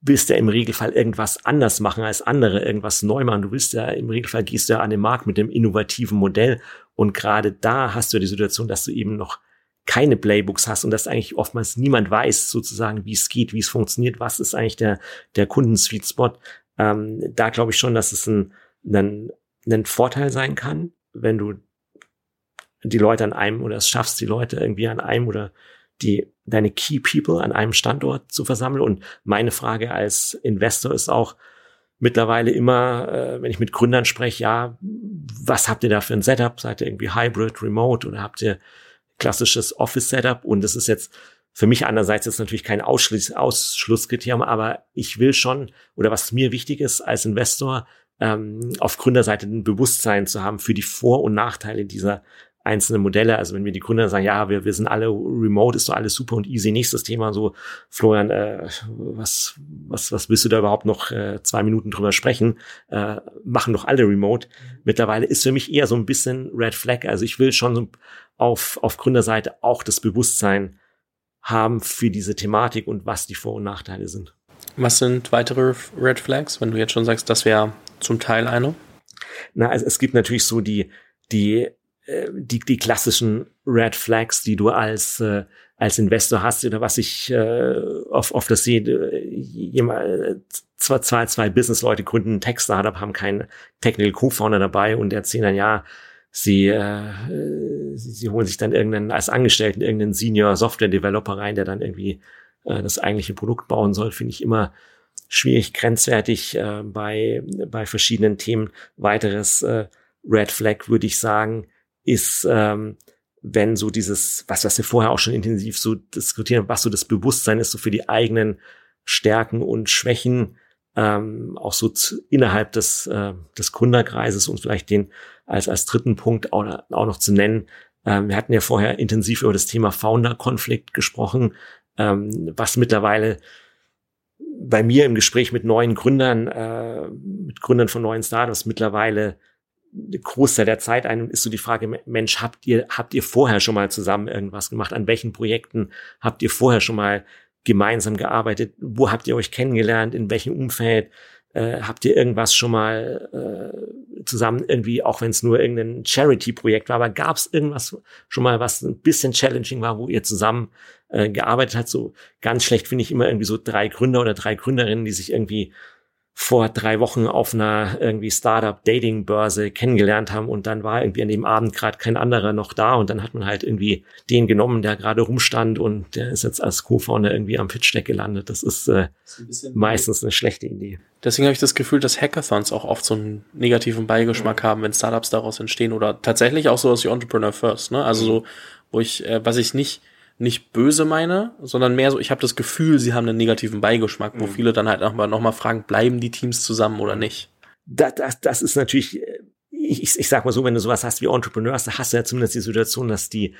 willst ja im Regelfall irgendwas anders machen als andere, irgendwas neu machen. Du willst ja im Regelfall gehst du ja an den Markt mit dem innovativen Modell. Und gerade da hast du die Situation, dass du eben noch keine Playbooks hast und dass eigentlich oftmals niemand weiß sozusagen, wie es geht, wie es funktioniert, was ist eigentlich der, der Kunden-Sweet Spot. Ähm, da glaube ich schon, dass es ein, ein, ein Vorteil sein kann, wenn du die Leute an einem oder es schaffst, die Leute irgendwie an einem oder die deine Key People an einem Standort zu versammeln. Und meine Frage als Investor ist auch mittlerweile immer, äh, wenn ich mit Gründern spreche, ja, was habt ihr da für ein Setup? Seid ihr irgendwie Hybrid, Remote oder habt ihr klassisches Office-Setup? Und das ist jetzt für mich einerseits jetzt natürlich kein Ausschluss, Ausschlusskriterium, aber ich will schon, oder was mir wichtig ist als Investor, ähm, auf Gründerseite ein Bewusstsein zu haben für die Vor- und Nachteile dieser einzelnen Modelle. Also wenn wir die Gründer sagen, ja, wir, wir sind alle remote, ist doch alles super und easy. Nächstes Thema so, Florian, äh, was, was, was willst du da überhaupt noch äh, zwei Minuten drüber sprechen? Äh, machen doch alle remote. Mittlerweile ist für mich eher so ein bisschen Red Flag. Also ich will schon auf, auf Gründerseite auch das Bewusstsein haben für diese Thematik und was die Vor- und Nachteile sind. Was sind weitere Red Flags, wenn du jetzt schon sagst, das wäre zum Teil eine? Na, also es gibt natürlich so die, die, äh, die, die klassischen Red Flags, die du als, äh, als Investor hast oder was ich äh, oft, oft das sehe, jemand, zwei, zwei, zwei Business-Leute gründen ein Tech-Startup, haben keinen Technical Co-Founder dabei und erzählen dann, ja, sie, äh, sie, sie holen sich dann irgendeinen, als Angestellten irgendeinen Senior Software Developer rein, der dann irgendwie äh, das eigentliche Produkt bauen soll, finde ich immer schwierig, grenzwertig äh, bei, bei verschiedenen Themen. Weiteres äh, Red Flag, würde ich sagen, ist, ähm, wenn so dieses, was, was wir vorher auch schon intensiv so diskutieren, was so das Bewusstsein ist, so für die eigenen Stärken und Schwächen, ähm, auch so zu, innerhalb des, äh, des Gründerkreises und vielleicht den als, als dritten Punkt auch, auch noch zu nennen. Ähm, wir hatten ja vorher intensiv über das Thema Founder-Konflikt gesprochen, ähm, was mittlerweile bei mir im Gespräch mit neuen Gründern, äh, mit Gründern von neuen Startups mittlerweile Großteil der Zeit ein ist so die Frage, Mensch, habt ihr, habt ihr vorher schon mal zusammen irgendwas gemacht? An welchen Projekten habt ihr vorher schon mal gemeinsam gearbeitet? Wo habt ihr euch kennengelernt? In welchem Umfeld? Äh, habt ihr irgendwas schon mal äh, zusammen irgendwie, auch wenn es nur irgendein Charity-Projekt war, aber gab es irgendwas schon mal, was ein bisschen challenging war, wo ihr zusammen äh, gearbeitet habt? So ganz schlecht finde ich immer irgendwie so drei Gründer oder drei Gründerinnen, die sich irgendwie vor drei Wochen auf einer irgendwie Startup-Dating-Börse kennengelernt haben und dann war irgendwie an dem Abend gerade kein anderer noch da und dann hat man halt irgendwie den genommen, der gerade rumstand und der ist jetzt als Co-Founder irgendwie am Pitch-Deck gelandet. Das ist, äh, ist ein meistens eine schlechte Idee. Deswegen habe ich das Gefühl, dass Hackathons auch oft so einen negativen Beigeschmack ja. haben, wenn Startups daraus entstehen oder tatsächlich auch so aus wie Entrepreneur First. Ne? Also so, wo ich, äh, was ich nicht nicht böse meine, sondern mehr so, ich habe das Gefühl, sie haben einen negativen Beigeschmack, wo mhm. viele dann halt nochmal noch mal fragen, bleiben die Teams zusammen oder nicht? Das, das, das ist natürlich ich, ich sag mal so, wenn du sowas hast wie Entrepreneurs, da hast du ja zumindest die Situation, dass die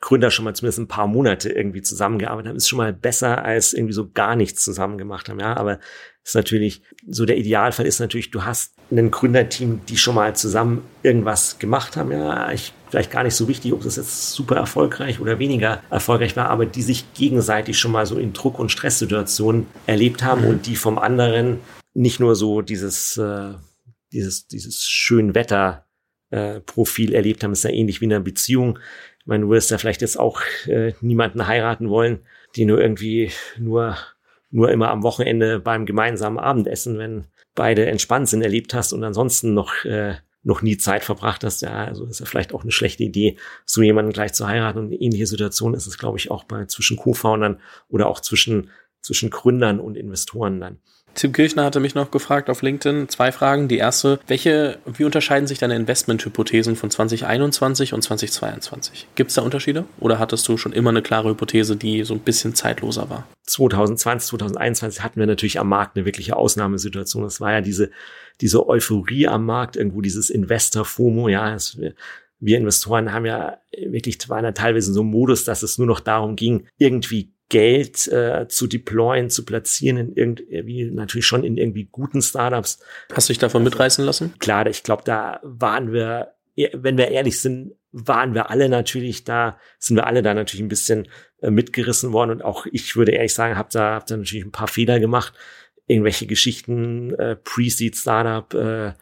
Gründer schon mal zumindest ein paar Monate irgendwie zusammengearbeitet haben, ist schon mal besser als irgendwie so gar nichts zusammen gemacht haben. Ja, aber ist natürlich so der Idealfall ist natürlich, du hast ein Gründerteam, die schon mal zusammen irgendwas gemacht haben. Ja, ich, vielleicht gar nicht so wichtig, ob das jetzt super erfolgreich oder weniger erfolgreich war, aber die sich gegenseitig schon mal so in Druck- und Stresssituationen erlebt haben mhm. und die vom anderen nicht nur so dieses, äh, dieses, dieses schön Wetter äh, Profil erlebt haben, ist ja ähnlich wie in einer Beziehung. Ich meine, du wirst ja vielleicht jetzt auch äh, niemanden heiraten wollen, die nur irgendwie nur, nur immer am Wochenende beim gemeinsamen Abendessen, wenn beide entspannt sind, erlebt hast und ansonsten noch, äh, noch nie Zeit verbracht hast. Ja, also ist ja vielleicht auch eine schlechte Idee, so jemanden gleich zu heiraten. Und eine ähnliche Situation ist es, glaube ich, auch bei zwischen Co-Foundern oder auch zwischen, zwischen Gründern und Investoren dann. Tim Kirchner hatte mich noch gefragt auf LinkedIn zwei Fragen. Die erste, welche, wie unterscheiden sich deine Investmenthypothesen von 2021 und 2022? Gibt es da Unterschiede oder hattest du schon immer eine klare Hypothese, die so ein bisschen zeitloser war? 2020, 2021 hatten wir natürlich am Markt eine wirkliche Ausnahmesituation. Das war ja diese, diese Euphorie am Markt, irgendwo dieses Investor-FOMO, ja, es, wir Investoren haben ja wirklich, waren ja teilweise in so einem Modus, dass es nur noch darum ging, irgendwie Geld äh, zu deployen, zu platzieren in irgendwie, natürlich schon in irgendwie guten Startups. Hast du dich davon mitreißen lassen? Klar, ich glaube, da waren wir, wenn wir ehrlich sind, waren wir alle natürlich da, sind wir alle da natürlich ein bisschen äh, mitgerissen worden und auch ich würde ehrlich sagen, habe da, hab da natürlich ein paar Fehler gemacht. Irgendwelche Geschichten, äh, Pre-Seed Startup, äh,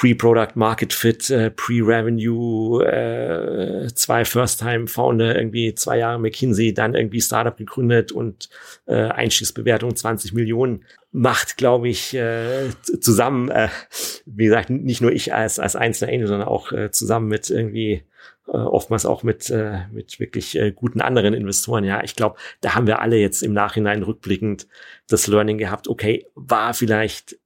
Pre-Product Market Fit, äh, Pre-Revenue, äh, zwei First-Time-Founder, irgendwie zwei Jahre McKinsey, dann irgendwie Startup gegründet und äh, Einstiegsbewertung 20 Millionen macht, glaube ich, äh, zusammen, äh, wie gesagt, nicht nur ich als, als einzelner Angel, sondern auch äh, zusammen mit irgendwie äh, oftmals auch mit, äh, mit wirklich äh, guten anderen Investoren. Ja, ich glaube, da haben wir alle jetzt im Nachhinein rückblickend das Learning gehabt, okay, war vielleicht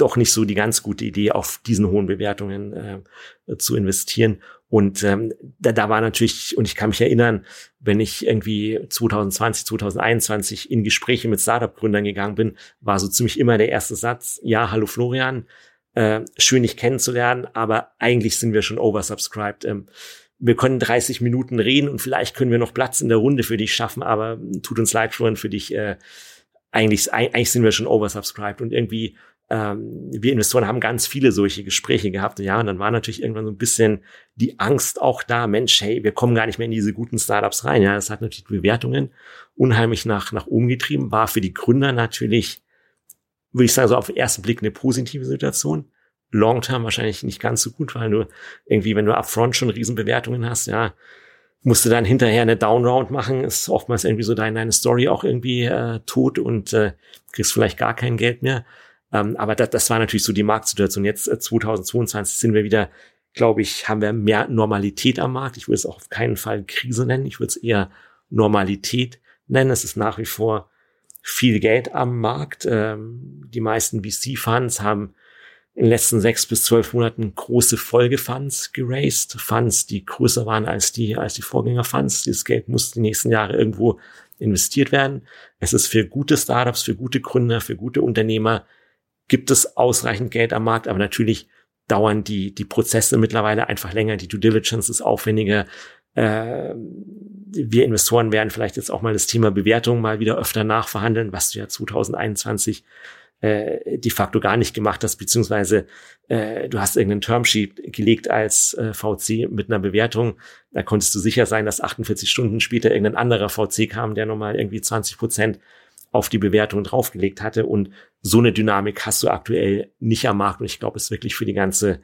doch nicht so die ganz gute Idee, auf diesen hohen Bewertungen äh, zu investieren. Und ähm, da, da war natürlich, und ich kann mich erinnern, wenn ich irgendwie 2020, 2021 in Gespräche mit Startup-Gründern gegangen bin, war so ziemlich immer der erste Satz, ja, hallo Florian, äh, schön dich kennenzulernen, aber eigentlich sind wir schon oversubscribed. Ähm, wir können 30 Minuten reden und vielleicht können wir noch Platz in der Runde für dich schaffen, aber tut uns leid, Florian, für dich, äh, eigentlich, eigentlich sind wir schon oversubscribed und irgendwie ähm, wir Investoren haben ganz viele solche Gespräche gehabt. Ja, und dann war natürlich irgendwann so ein bisschen die Angst auch da, Mensch, hey, wir kommen gar nicht mehr in diese guten Startups rein. Ja, das hat natürlich die Bewertungen unheimlich nach, nach oben getrieben, war für die Gründer natürlich, würde ich sagen, so auf den ersten Blick eine positive Situation. Long-term wahrscheinlich nicht ganz so gut, weil du irgendwie, wenn du upfront schon Riesenbewertungen hast, ja, musst du dann hinterher eine Downround machen, ist oftmals irgendwie so deine, deine Story auch irgendwie äh, tot und äh, kriegst vielleicht gar kein Geld mehr. Ähm, aber das, das war natürlich so die Marktsituation. Jetzt äh, 2022 sind wir wieder, glaube ich, haben wir mehr Normalität am Markt. Ich würde es auch auf keinen Fall Krise nennen. Ich würde es eher Normalität nennen. Es ist nach wie vor viel Geld am Markt. Ähm, die meisten VC-Funds haben in den letzten sechs bis zwölf Monaten große Folgefunds geraced. Funds, die größer waren als die, als die Vorgängerfunds. Dieses Geld muss die nächsten Jahre irgendwo investiert werden. Es ist für gute Startups, für gute Gründer, für gute Unternehmer gibt es ausreichend Geld am Markt, aber natürlich dauern die, die Prozesse mittlerweile einfach länger, die Due Diligence ist aufwendiger. Äh, wir Investoren werden vielleicht jetzt auch mal das Thema Bewertung mal wieder öfter nachverhandeln, was du ja 2021 äh, de facto gar nicht gemacht hast, beziehungsweise äh, du hast irgendeinen Termsheet gelegt als äh, VC mit einer Bewertung. Da konntest du sicher sein, dass 48 Stunden später irgendein anderer VC kam, der nochmal irgendwie 20 Prozent auf die Bewertung draufgelegt hatte. Und so eine Dynamik hast du aktuell nicht am Markt. Und ich glaube, es ist wirklich für die ganze,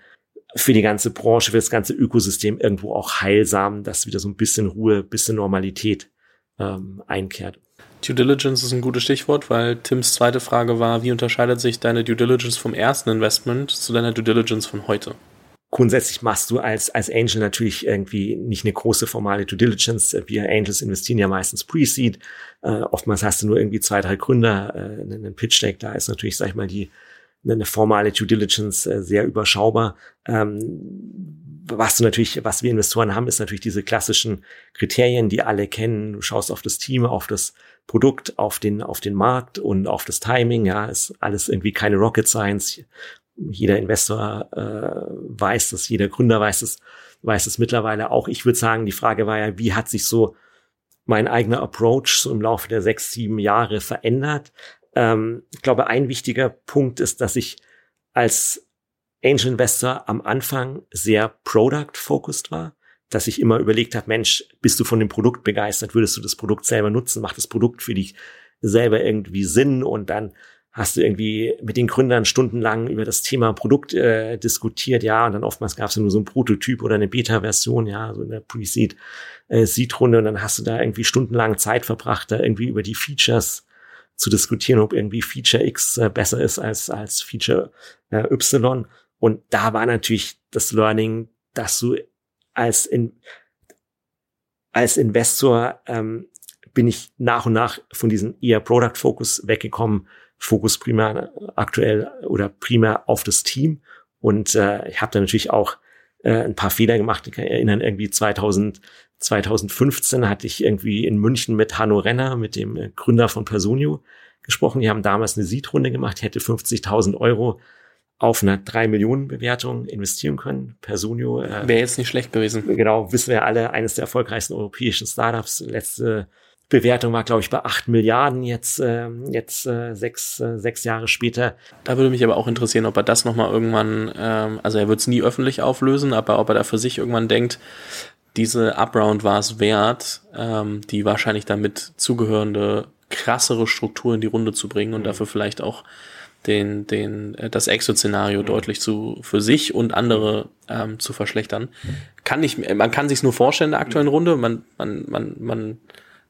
für die ganze Branche, für das ganze Ökosystem irgendwo auch heilsam, dass wieder so ein bisschen Ruhe, bisschen Normalität ähm, einkehrt. Due Diligence ist ein gutes Stichwort, weil Tims zweite Frage war, wie unterscheidet sich deine Due Diligence vom ersten Investment zu deiner Due Diligence von heute? Grundsätzlich machst du als, als Angel natürlich irgendwie nicht eine große formale Due Diligence. Wir Angels investieren ja meistens Pre-Seed. Äh, oftmals hast du nur irgendwie zwei, drei Gründer, äh, einen Pitch Deck. Da ist natürlich, sag ich mal, die, eine formale Due Diligence äh, sehr überschaubar. Ähm, was du natürlich, was wir Investoren haben, ist natürlich diese klassischen Kriterien, die alle kennen. Du schaust auf das Team, auf das Produkt, auf den, auf den Markt und auf das Timing. Ja, ist alles irgendwie keine Rocket Science jeder Investor äh, weiß das, jeder Gründer weiß es, weiß es mittlerweile auch. Ich würde sagen, die Frage war ja, wie hat sich so mein eigener Approach so im Laufe der sechs, sieben Jahre verändert? Ähm, ich glaube, ein wichtiger Punkt ist, dass ich als Angel Investor am Anfang sehr product-focused war, dass ich immer überlegt habe, Mensch, bist du von dem Produkt begeistert? Würdest du das Produkt selber nutzen? Macht das Produkt für dich selber irgendwie Sinn? Und dann hast du irgendwie mit den Gründern stundenlang über das Thema Produkt äh, diskutiert, ja, und dann oftmals gab es nur so ein Prototyp oder eine Beta-Version, ja, so eine Pre-Seed, äh, Seed-Runde und dann hast du da irgendwie stundenlang Zeit verbracht, da irgendwie über die Features zu diskutieren, ob irgendwie Feature X äh, besser ist als, als Feature äh, Y. Und da war natürlich das Learning, dass du als, in, als Investor ähm, bin ich nach und nach von diesem eher Product Focus weggekommen, Fokus primär aktuell oder primär auf das Team. Und äh, ich habe da natürlich auch äh, ein paar Fehler gemacht. Ich kann erinnern, irgendwie 2000, 2015 hatte ich irgendwie in München mit Hanno Renner, mit dem Gründer von Personio, gesprochen. Die haben damals eine Seed-Runde gemacht, hätte 50.000 Euro auf einer 3 Millionen Bewertung investieren können. Personio. Äh, Wäre jetzt nicht schlecht gewesen. Genau, wissen wir alle, eines der erfolgreichsten europäischen Startups. Letzte Bewertung war, glaube ich, bei 8 Milliarden jetzt, äh, jetzt äh, sechs, äh, sechs Jahre später. Da würde mich aber auch interessieren, ob er das nochmal irgendwann, ähm, also er wird es nie öffentlich auflösen, aber ob er da für sich irgendwann denkt, diese Upround war es wert, ähm, die wahrscheinlich damit zugehörende krassere Struktur in die Runde zu bringen und mhm. dafür vielleicht auch den, den, äh, das Exo-Szenario mhm. deutlich zu, für sich und andere ähm, zu verschlechtern. Kann ich, man kann sich's nur vorstellen in der aktuellen Runde. Man, man, man, man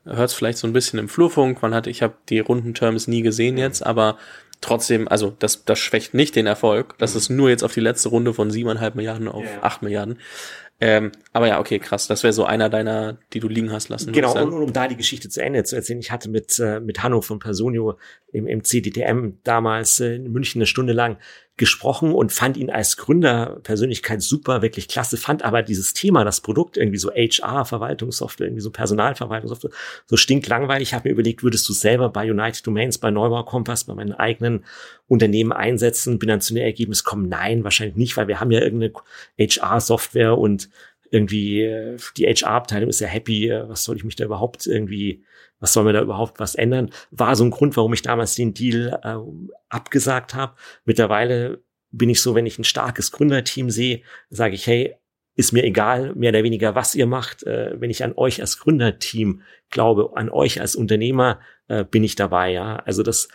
hört es vielleicht so ein bisschen im Flurfunk. Man hat, ich habe die runden Terms nie gesehen jetzt, aber trotzdem, also das, das schwächt nicht den Erfolg. Das ist nur jetzt auf die letzte Runde von siebeneinhalb Milliarden auf acht yeah. Milliarden. Ähm, aber ja, okay, krass. Das wäre so einer deiner, die du liegen hast lassen. Genau, und, und, um da die Geschichte zu Ende zu erzählen, ich hatte mit, äh, mit Hanno von Personio im, im CDTM damals äh, in München eine Stunde lang gesprochen und fand ihn als Gründerpersönlichkeit super, wirklich klasse, fand aber dieses Thema, das Produkt, irgendwie so HR-Verwaltungssoftware, irgendwie so Personalverwaltungssoftware, so stinklangweilig. Ich habe mir überlegt, würdest du selber bei United Domains, bei Neubau Kompass, bei meinen eigenen Unternehmen einsetzen? Bin dann zu dem Ergebnis kommen, nein, wahrscheinlich nicht, weil wir haben ja irgendeine HR-Software und irgendwie äh, die HR-Abteilung ist ja happy, äh, was soll ich mich da überhaupt irgendwie was soll mir da überhaupt was ändern? War so ein Grund, warum ich damals den Deal äh, abgesagt habe. Mittlerweile bin ich so, wenn ich ein starkes Gründerteam sehe, sage ich, hey, ist mir egal, mehr oder weniger, was ihr macht. Äh, wenn ich an euch als Gründerteam glaube, an euch als Unternehmer, äh, bin ich dabei. Ja, also das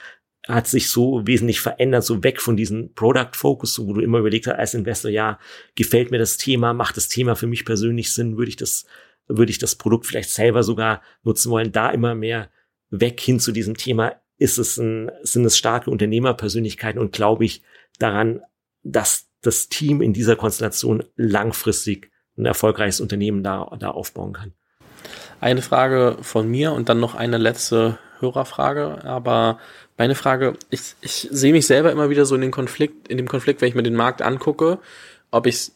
hat sich so wesentlich verändert, so weg von diesem Product Focus, wo du immer überlegt hast als Investor, ja, gefällt mir das Thema, macht das Thema für mich persönlich Sinn, würde ich das würde ich das Produkt vielleicht selber sogar nutzen wollen, da immer mehr weg hin zu diesem Thema, ist es ein, sind es starke Unternehmerpersönlichkeiten und glaube ich daran, dass das Team in dieser Konstellation langfristig ein erfolgreiches Unternehmen da, da aufbauen kann. Eine Frage von mir und dann noch eine letzte Hörerfrage, aber meine Frage, ich, ich sehe mich selber immer wieder so in den Konflikt, in dem Konflikt, wenn ich mir den Markt angucke, ob ich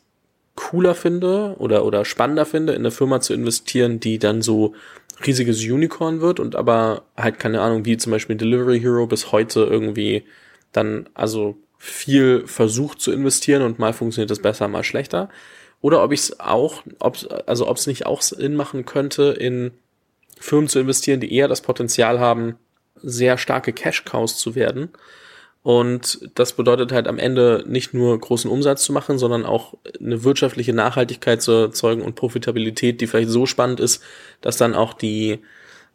cooler finde oder, oder spannender finde, in eine Firma zu investieren, die dann so riesiges Unicorn wird und aber halt keine Ahnung, wie zum Beispiel Delivery Hero bis heute irgendwie dann also viel versucht zu investieren und mal funktioniert es besser, mal schlechter. Oder ob ich es auch, ob, also ob es nicht auch Sinn machen könnte, in Firmen zu investieren, die eher das Potenzial haben, sehr starke Cash-Cows zu werden und das bedeutet halt am Ende nicht nur großen Umsatz zu machen, sondern auch eine wirtschaftliche Nachhaltigkeit zu erzeugen und Profitabilität, die vielleicht so spannend ist, dass dann auch die,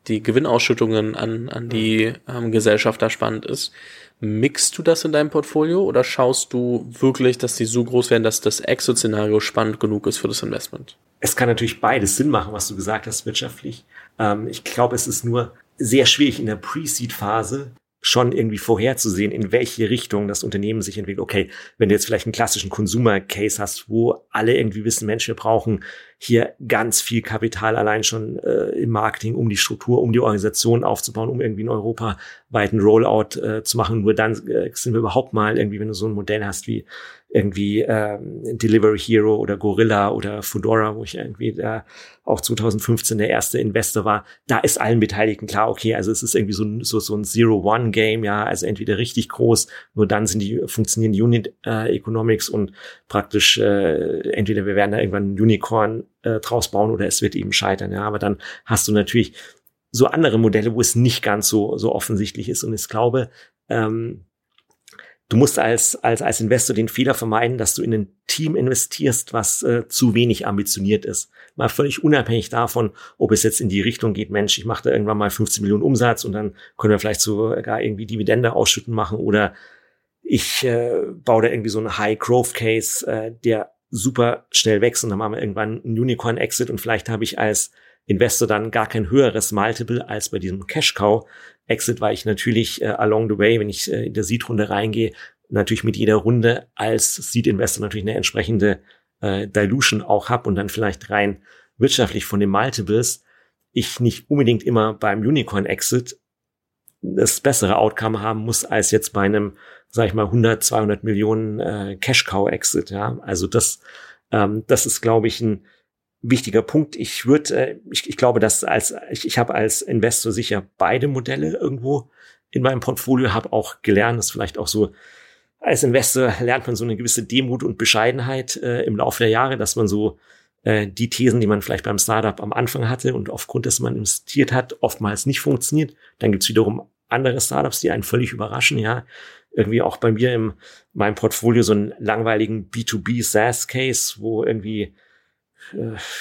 die Gewinnausschüttungen an, an die ähm, Gesellschaft da spannend ist. Mixst du das in deinem Portfolio oder schaust du wirklich, dass die so groß werden, dass das Exit-Szenario spannend genug ist für das Investment? Es kann natürlich beides Sinn machen, was du gesagt hast, wirtschaftlich. Ähm, ich glaube, es ist nur sehr schwierig in der Pre-Seed-Phase schon irgendwie vorherzusehen, in welche Richtung das Unternehmen sich entwickelt. Okay, wenn du jetzt vielleicht einen klassischen Consumer-Case hast, wo alle irgendwie wissen, Mensch, wir brauchen hier ganz viel Kapital allein schon äh, im Marketing, um die Struktur, um die Organisation aufzubauen, um irgendwie einen europaweiten Rollout äh, zu machen. Nur dann äh, sind wir überhaupt mal irgendwie, wenn du so ein Modell hast wie irgendwie ähm, Delivery Hero oder Gorilla oder Fedora, wo ich irgendwie da auch 2015 der erste Investor war, da ist allen Beteiligten klar, okay, also es ist irgendwie so, so, so ein Zero-One-Game, ja, also entweder richtig groß, nur dann sind die, funktionieren Unit äh, Economics und praktisch äh, entweder wir werden da irgendwann ein Unicorn äh, draus bauen oder es wird eben scheitern, ja, aber dann hast du natürlich so andere Modelle, wo es nicht ganz so, so offensichtlich ist. Und ich glaube, ähm, du musst als, als, als Investor den Fehler vermeiden, dass du in ein Team investierst, was äh, zu wenig ambitioniert ist. Mal völlig unabhängig davon, ob es jetzt in die Richtung geht, Mensch, ich mache da irgendwann mal 15 Millionen Umsatz und dann können wir vielleicht sogar irgendwie Dividende ausschütten machen oder ich äh, baue da irgendwie so einen High-Growth-Case, äh, der super schnell wächst und dann machen wir irgendwann einen Unicorn-Exit und vielleicht habe ich als Investor dann gar kein höheres Multiple als bei diesem Cash-Cow, Exit war ich natürlich äh, along the way, wenn ich äh, in der Seed-Runde reingehe, natürlich mit jeder Runde als Seed-Investor natürlich eine entsprechende äh, Dilution auch habe und dann vielleicht rein wirtschaftlich von den Multiples ich nicht unbedingt immer beim Unicorn-Exit das bessere Outcome haben muss als jetzt bei einem, sag ich mal, 100, 200 Millionen äh, Cash-Cow-Exit. Ja, also das, ähm, das ist, glaube ich, ein wichtiger Punkt. Ich würde, äh, ich, ich glaube, dass als ich, ich habe als Investor sicher beide Modelle irgendwo in meinem Portfolio, habe auch gelernt, dass vielleicht auch so als Investor lernt man so eine gewisse Demut und Bescheidenheit äh, im Laufe der Jahre, dass man so äh, die Thesen, die man vielleicht beim Startup am Anfang hatte und aufgrund dessen man investiert hat, oftmals nicht funktioniert. Dann gibt's wiederum andere Startups, die einen völlig überraschen, ja. Irgendwie auch bei mir im meinem Portfolio so einen langweiligen B2B SaaS Case, wo irgendwie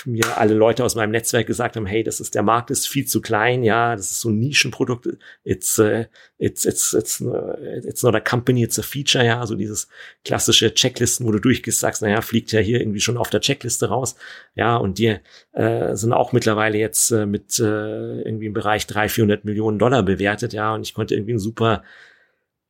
mir alle Leute aus meinem Netzwerk gesagt haben, hey, das ist der Markt ist viel zu klein, ja, das ist so ein Nischenprodukt, it's uh, it's it's it's it's not a company, it's a feature, ja, so dieses klassische Checklisten, wo du durchgehst, sagst, naja, fliegt ja hier irgendwie schon auf der Checkliste raus, ja, und die äh, sind auch mittlerweile jetzt äh, mit äh, irgendwie im Bereich 300, 400 Millionen Dollar bewertet, ja, und ich konnte irgendwie ein super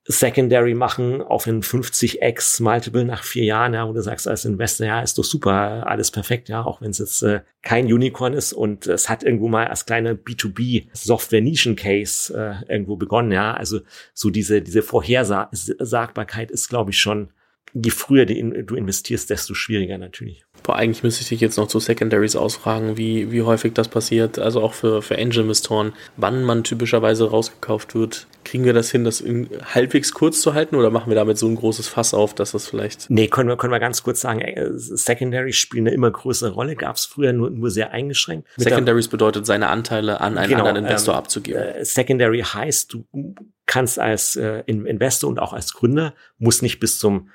Secondary machen auf einen 50x Multiple nach vier Jahren, ja, wo du sagst als Investor, ja, ist doch super, alles perfekt, ja, auch wenn es jetzt äh, kein Unicorn ist und es hat irgendwo mal als kleine B2B Software Nischen Case äh, irgendwo begonnen, ja, also so diese diese Vorhersagbarkeit ist, glaube ich, schon je früher du investierst, desto schwieriger natürlich. Boah, eigentlich müsste ich dich jetzt noch zu Secondaries ausfragen, wie, wie häufig das passiert, also auch für, für Angel-Investoren, wann man typischerweise rausgekauft wird. Kriegen wir das hin, das halbwegs kurz zu halten oder machen wir damit so ein großes Fass auf, dass das vielleicht... Nee, können wir, können wir ganz kurz sagen, äh, Secondaries spielen eine immer größere Rolle, gab es früher nur, nur sehr eingeschränkt. Secondaries bedeutet, seine Anteile an einen genau, anderen Investor ähm, abzugeben. Äh, Secondary heißt, du kannst als äh, Investor und auch als Gründer, muss nicht bis zum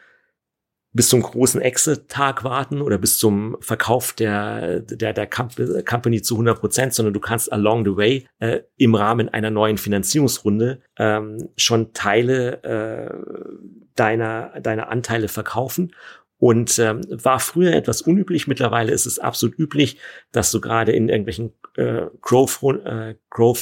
bis zum großen Exit-Tag warten oder bis zum Verkauf der, der, der Company zu 100 Prozent, sondern du kannst along the way äh, im Rahmen einer neuen Finanzierungsrunde ähm, schon Teile äh, deiner, deiner Anteile verkaufen und ähm, war früher etwas unüblich. Mittlerweile ist es absolut üblich, dass du gerade in irgendwelchen äh, Growth, äh, Growth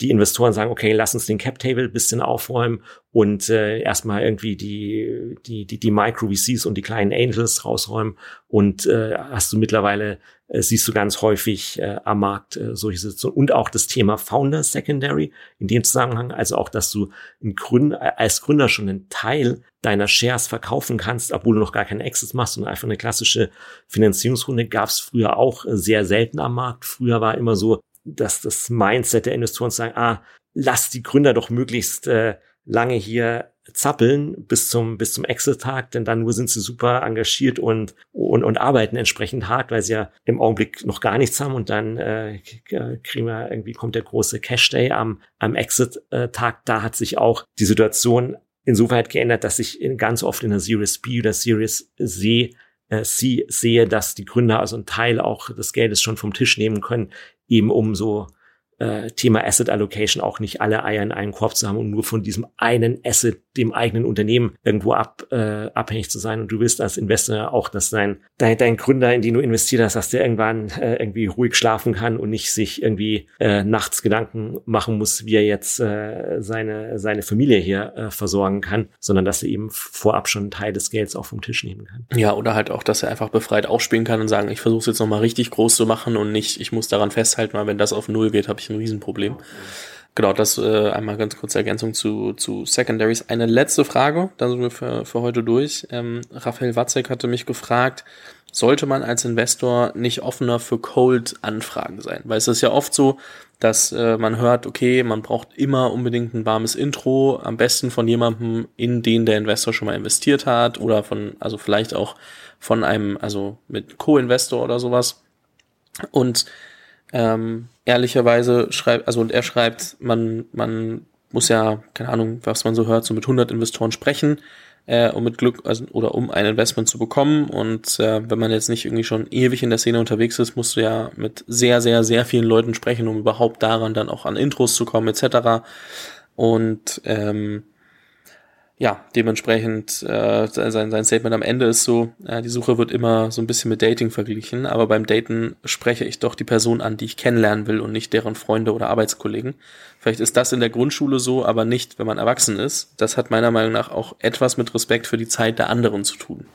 die Investoren sagen, okay, lass uns den Cap Table bisschen aufräumen und äh, erstmal irgendwie die die die, die Micro VCs und die kleinen Angels rausräumen. Und äh, hast du mittlerweile äh, siehst du ganz häufig äh, am Markt äh, solche Situationen. Und auch das Thema Founder Secondary in dem Zusammenhang, also auch, dass du ein Gründer, als Gründer schon einen Teil deiner Shares verkaufen kannst, obwohl du noch gar keinen Exit machst und einfach eine klassische Finanzierungsrunde. Gab es früher auch äh, sehr selten am Markt. Früher war immer so, dass das Mindset der Investoren sagen, ah, lass die Gründer doch möglichst äh, lange hier zappeln bis zum bis zum Exit-Tag, denn dann nur sind sie super engagiert und, und und arbeiten entsprechend hart, weil sie ja im Augenblick noch gar nichts haben und dann äh, kriegen wir irgendwie kommt der große Cash Day am am Exit-Tag. Da hat sich auch die Situation insoweit geändert, dass ich ganz oft in der Series B oder Series C äh, sie sehe, dass die Gründer also einen Teil auch des Geldes schon vom Tisch nehmen können, eben um so äh, Thema Asset Allocation auch nicht alle Eier in einen Korb zu haben und nur von diesem einen Asset, dem eigenen Unternehmen irgendwo ab, äh, abhängig zu sein. Und du willst als Investor auch, dass dein, dein, dein Gründer, in den du investiert hast, dass der irgendwann äh, irgendwie ruhig schlafen kann und nicht sich irgendwie äh, nachts Gedanken machen muss, wie er jetzt äh, seine, seine Familie hier äh, versorgen kann, sondern dass er eben vorab schon einen Teil des Gelds auch vom Tisch nehmen kann. Ja, oder halt auch, dass er einfach befreit aufspielen kann und sagen, ich versuche es jetzt nochmal richtig groß zu machen und nicht, ich muss daran festhalten, weil wenn das auf Null geht, habe ich ein Riesenproblem. Genau, das äh, einmal ganz kurze Ergänzung zu, zu Secondaries. Eine letzte Frage, dann sind wir für, für heute durch. Ähm, Raphael Watzek hatte mich gefragt, sollte man als Investor nicht offener für Cold-Anfragen sein? Weil es ist ja oft so, dass äh, man hört, okay, man braucht immer unbedingt ein warmes Intro, am besten von jemandem, in den der Investor schon mal investiert hat oder von, also vielleicht auch von einem, also mit Co-Investor oder sowas. Und ähm, ehrlicherweise schreibt, also und er schreibt, man, man muss ja, keine Ahnung, was man so hört, so mit 100 Investoren sprechen, äh, um mit Glück, also, oder um ein Investment zu bekommen. Und äh, wenn man jetzt nicht irgendwie schon ewig in der Szene unterwegs ist, musst du ja mit sehr, sehr, sehr vielen Leuten sprechen, um überhaupt daran dann auch an Intros zu kommen, etc. Und ähm, ja, dementsprechend äh, sein, sein Statement am Ende ist so, äh, die Suche wird immer so ein bisschen mit Dating verglichen, aber beim Daten spreche ich doch die Person an, die ich kennenlernen will und nicht deren Freunde oder Arbeitskollegen. Vielleicht ist das in der Grundschule so, aber nicht, wenn man erwachsen ist. Das hat meiner Meinung nach auch etwas mit Respekt für die Zeit der anderen zu tun.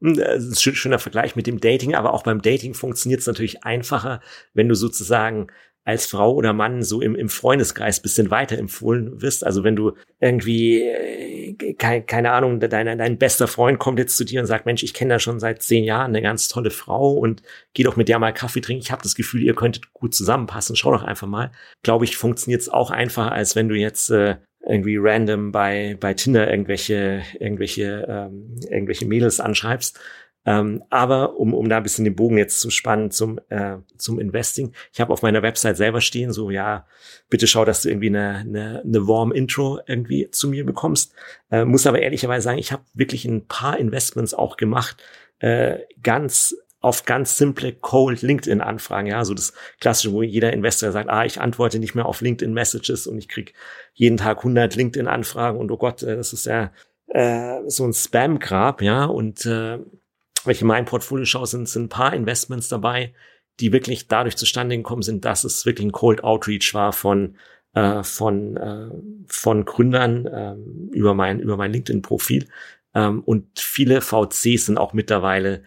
Hm, ein schöner Vergleich mit dem Dating, aber auch beim Dating funktioniert es natürlich einfacher, wenn du sozusagen als Frau oder Mann so im, im Freundeskreis bisschen weiterempfohlen wirst. Also wenn du irgendwie, äh, keine, keine Ahnung, dein, dein bester Freund kommt jetzt zu dir und sagt, Mensch, ich kenne da schon seit zehn Jahren eine ganz tolle Frau und geh doch mit der mal Kaffee trinken. Ich habe das Gefühl, ihr könntet gut zusammenpassen. Schau doch einfach mal. Glaube ich, funktioniert es auch einfacher, als wenn du jetzt äh, irgendwie random bei, bei Tinder irgendwelche, irgendwelche, ähm, irgendwelche Mädels anschreibst. Ähm, aber um, um da ein bisschen den Bogen jetzt zu spannen zum, äh, zum Investing, ich habe auf meiner Website selber stehen, so ja, bitte schau, dass du irgendwie eine, eine, eine warm Intro irgendwie zu mir bekommst. Äh, muss aber ehrlicherweise sagen, ich habe wirklich ein paar Investments auch gemacht, äh, ganz auf ganz simple Cold LinkedIn Anfragen, ja, so das klassische, wo jeder Investor sagt, ah, ich antworte nicht mehr auf LinkedIn Messages und ich krieg jeden Tag 100 LinkedIn Anfragen und oh Gott, äh, das ist ja äh, so ein Spam Grab, ja, und äh, wenn ich in mein Portfolio schaue, sind, sind ein paar Investments dabei, die wirklich dadurch zustande gekommen sind, dass es wirklich ein Cold Outreach war von äh, von äh, von Gründern äh, über mein über mein LinkedIn Profil ähm, und viele VCs sind auch mittlerweile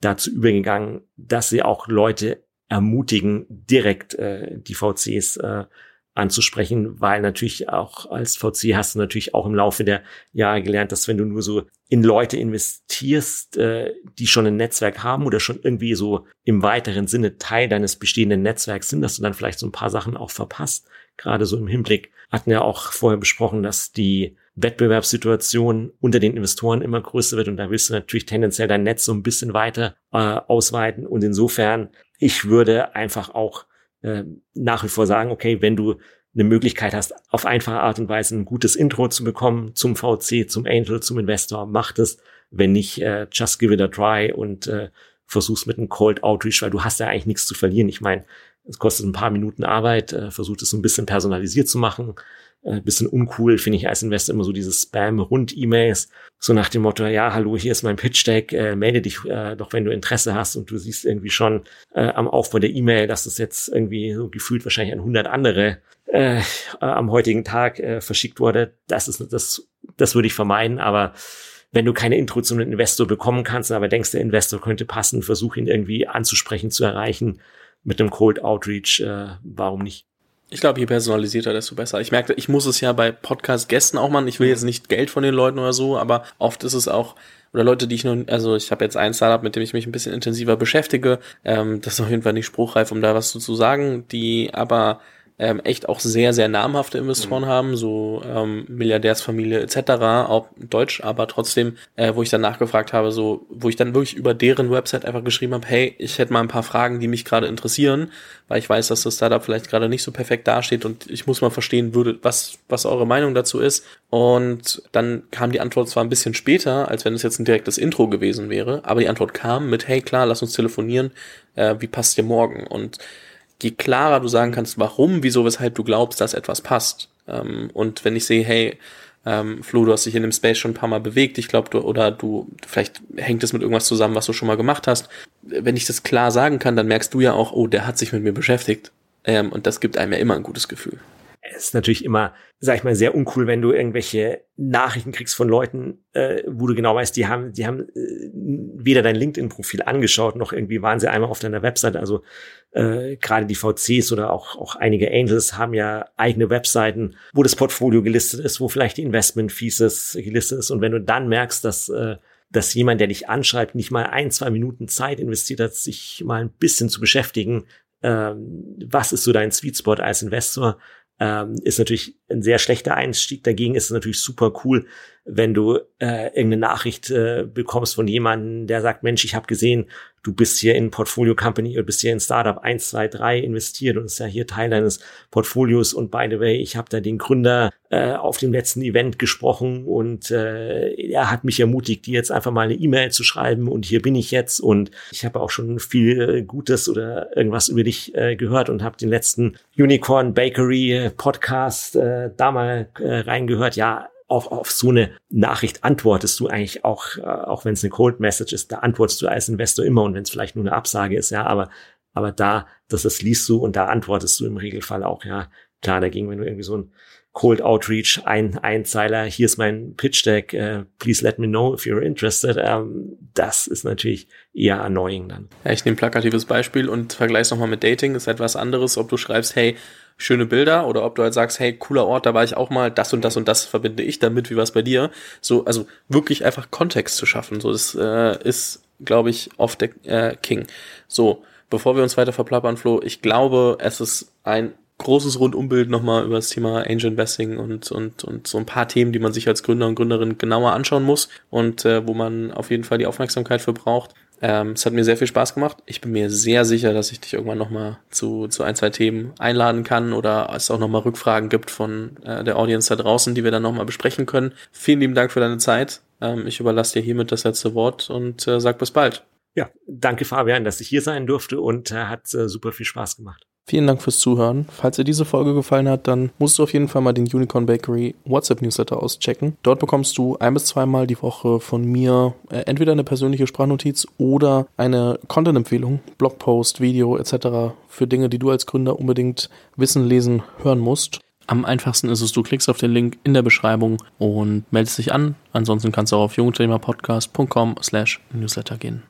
dazu übergegangen, dass sie auch Leute ermutigen, direkt äh, die VCs anzusprechen, weil natürlich auch als VC hast du natürlich auch im Laufe der Jahre gelernt, dass wenn du nur so in Leute investierst, äh, die schon ein Netzwerk haben oder schon irgendwie so im weiteren Sinne Teil deines bestehenden Netzwerks sind, dass du dann vielleicht so ein paar Sachen auch verpasst. Gerade so im Hinblick hatten wir auch vorher besprochen, dass die Wettbewerbssituation unter den Investoren immer größer wird und da willst du natürlich tendenziell dein Netz so ein bisschen weiter äh, ausweiten und insofern ich würde einfach auch äh, nach wie vor sagen, okay, wenn du eine Möglichkeit hast, auf einfache Art und Weise ein gutes Intro zu bekommen zum VC, zum Angel, zum Investor, mach das. Wenn nicht, äh, just give it a try und äh, versuch's mit einem Cold Outreach, weil du hast ja eigentlich nichts zu verlieren. Ich meine, es kostet ein paar Minuten Arbeit, äh, versucht es so ein bisschen personalisiert zu machen, äh, bisschen uncool finde ich als Investor immer so dieses Spam-Rund-E-Mails, so nach dem Motto, ja, hallo, hier ist mein Pitch-Deck, äh, melde dich äh, doch, wenn du Interesse hast und du siehst irgendwie schon äh, am Aufbau der E-Mail, dass das jetzt irgendwie so gefühlt wahrscheinlich an 100 andere äh, am heutigen Tag äh, verschickt wurde. Das ist, das, das würde ich vermeiden, aber wenn du keine Intro zum Investor bekommen kannst, aber denkst, der Investor könnte passen, versuch ihn irgendwie anzusprechen, zu erreichen mit einem Cold Outreach, äh, warum nicht? Ich glaube, je personalisierter, desto besser. Ich merke, ich muss es ja bei Podcast-Gästen auch machen. Ich will jetzt nicht Geld von den Leuten oder so, aber oft ist es auch, oder Leute, die ich nun, also ich habe jetzt ein Startup, mit dem ich mich ein bisschen intensiver beschäftige. Ähm, das ist auf jeden Fall nicht spruchreif, um da was zu sagen, die aber ähm, echt auch sehr, sehr namhafte Investoren mhm. haben, so ähm, Milliardärsfamilie etc., auch Deutsch, aber trotzdem, äh, wo ich dann nachgefragt habe, so, wo ich dann wirklich über deren Website einfach geschrieben habe, hey, ich hätte mal ein paar Fragen, die mich gerade interessieren, weil ich weiß, dass das Startup vielleicht gerade nicht so perfekt dasteht und ich muss mal verstehen würde, was, was eure Meinung dazu ist. Und dann kam die Antwort zwar ein bisschen später, als wenn es jetzt ein direktes Intro gewesen wäre, aber die Antwort kam mit, hey klar, lass uns telefonieren, äh, wie passt dir morgen? Und je klarer du sagen kannst, warum, wieso, weshalb du glaubst, dass etwas passt. Ähm, und wenn ich sehe, hey, ähm, Flo, du hast dich in dem Space schon ein paar Mal bewegt, ich glaube, du, oder du, vielleicht hängt es mit irgendwas zusammen, was du schon mal gemacht hast. Wenn ich das klar sagen kann, dann merkst du ja auch, oh, der hat sich mit mir beschäftigt. Ähm, und das gibt einem ja immer ein gutes Gefühl es ist natürlich immer, sag ich mal, sehr uncool, wenn du irgendwelche Nachrichten kriegst von Leuten, äh, wo du genau weißt, die haben, die haben äh, weder dein LinkedIn-Profil angeschaut, noch irgendwie waren sie einmal auf deiner Website. Also äh, gerade die VCs oder auch, auch einige Angels haben ja eigene Webseiten, wo das Portfolio gelistet ist, wo vielleicht die Investment-Fees gelistet ist. Und wenn du dann merkst, dass äh, dass jemand, der dich anschreibt, nicht mal ein, zwei Minuten Zeit investiert hat, sich mal ein bisschen zu beschäftigen, ähm, was ist so dein Sweet Spot als Investor, ähm, ist natürlich ein sehr schlechter Einstieg. Dagegen ist es natürlich super cool, wenn du äh, irgendeine Nachricht äh, bekommst von jemandem, der sagt, Mensch, ich habe gesehen, du bist hier in Portfolio Company oder bist hier in Startup 1, 2, 3 investiert und ist ja hier Teil deines Portfolios und by the way, ich habe da den Gründer äh, auf dem letzten Event gesprochen und äh, er hat mich ermutigt, dir jetzt einfach mal eine E-Mail zu schreiben und hier bin ich jetzt und ich habe auch schon viel äh, Gutes oder irgendwas über dich äh, gehört und habe den letzten Unicorn Bakery Podcast äh, da mal äh, reingehört. Ja, auf, auf so eine Nachricht antwortest du eigentlich auch, äh, auch wenn es eine Cold Message ist, da antwortest du als Investor immer und wenn es vielleicht nur eine Absage ist, ja, aber, aber da, das, das liest du und da antwortest du im Regelfall auch, ja. Klar, dagegen, wenn du irgendwie so ein Cold Outreach, ein Einzeiler, hier ist mein Pitch Deck, uh, please let me know if you're interested. Ähm, das ist natürlich eher annoying dann. Ja, ich nehme plakatives Beispiel und vergleiche es nochmal mit Dating. Ist etwas anderes, ob du schreibst, hey, schöne Bilder oder ob du halt sagst, hey, cooler Ort, da war ich auch mal, das und das und das verbinde ich damit, wie war es bei dir? So, also wirklich einfach Kontext zu schaffen, so, das äh, ist, glaube ich, oft der äh, King. So, bevor wir uns weiter verplappern, Flo, ich glaube, es ist ein großes Rundumbild nochmal über das Thema Angel Investing und, und, und so ein paar Themen, die man sich als Gründer und Gründerin genauer anschauen muss und äh, wo man auf jeden Fall die Aufmerksamkeit für braucht. Ähm, es hat mir sehr viel Spaß gemacht. Ich bin mir sehr sicher, dass ich dich irgendwann nochmal zu, zu ein, zwei Themen einladen kann oder es auch nochmal Rückfragen gibt von äh, der Audience da draußen, die wir dann nochmal besprechen können. Vielen lieben Dank für deine Zeit. Ähm, ich überlasse dir hiermit das letzte Wort und äh, sag bis bald. Ja, danke Fabian, dass ich hier sein durfte und äh, hat äh, super viel Spaß gemacht. Vielen Dank fürs Zuhören. Falls dir diese Folge gefallen hat, dann musst du auf jeden Fall mal den Unicorn Bakery WhatsApp Newsletter auschecken. Dort bekommst du ein bis zweimal die Woche von mir äh, entweder eine persönliche Sprachnotiz oder eine Content-Empfehlung, Blogpost, Video etc. für Dinge, die du als Gründer unbedingt wissen, lesen, hören musst. Am einfachsten ist es, du klickst auf den Link in der Beschreibung und meldest dich an. Ansonsten kannst du auch auf jungunternehmerpodcast.com slash newsletter gehen.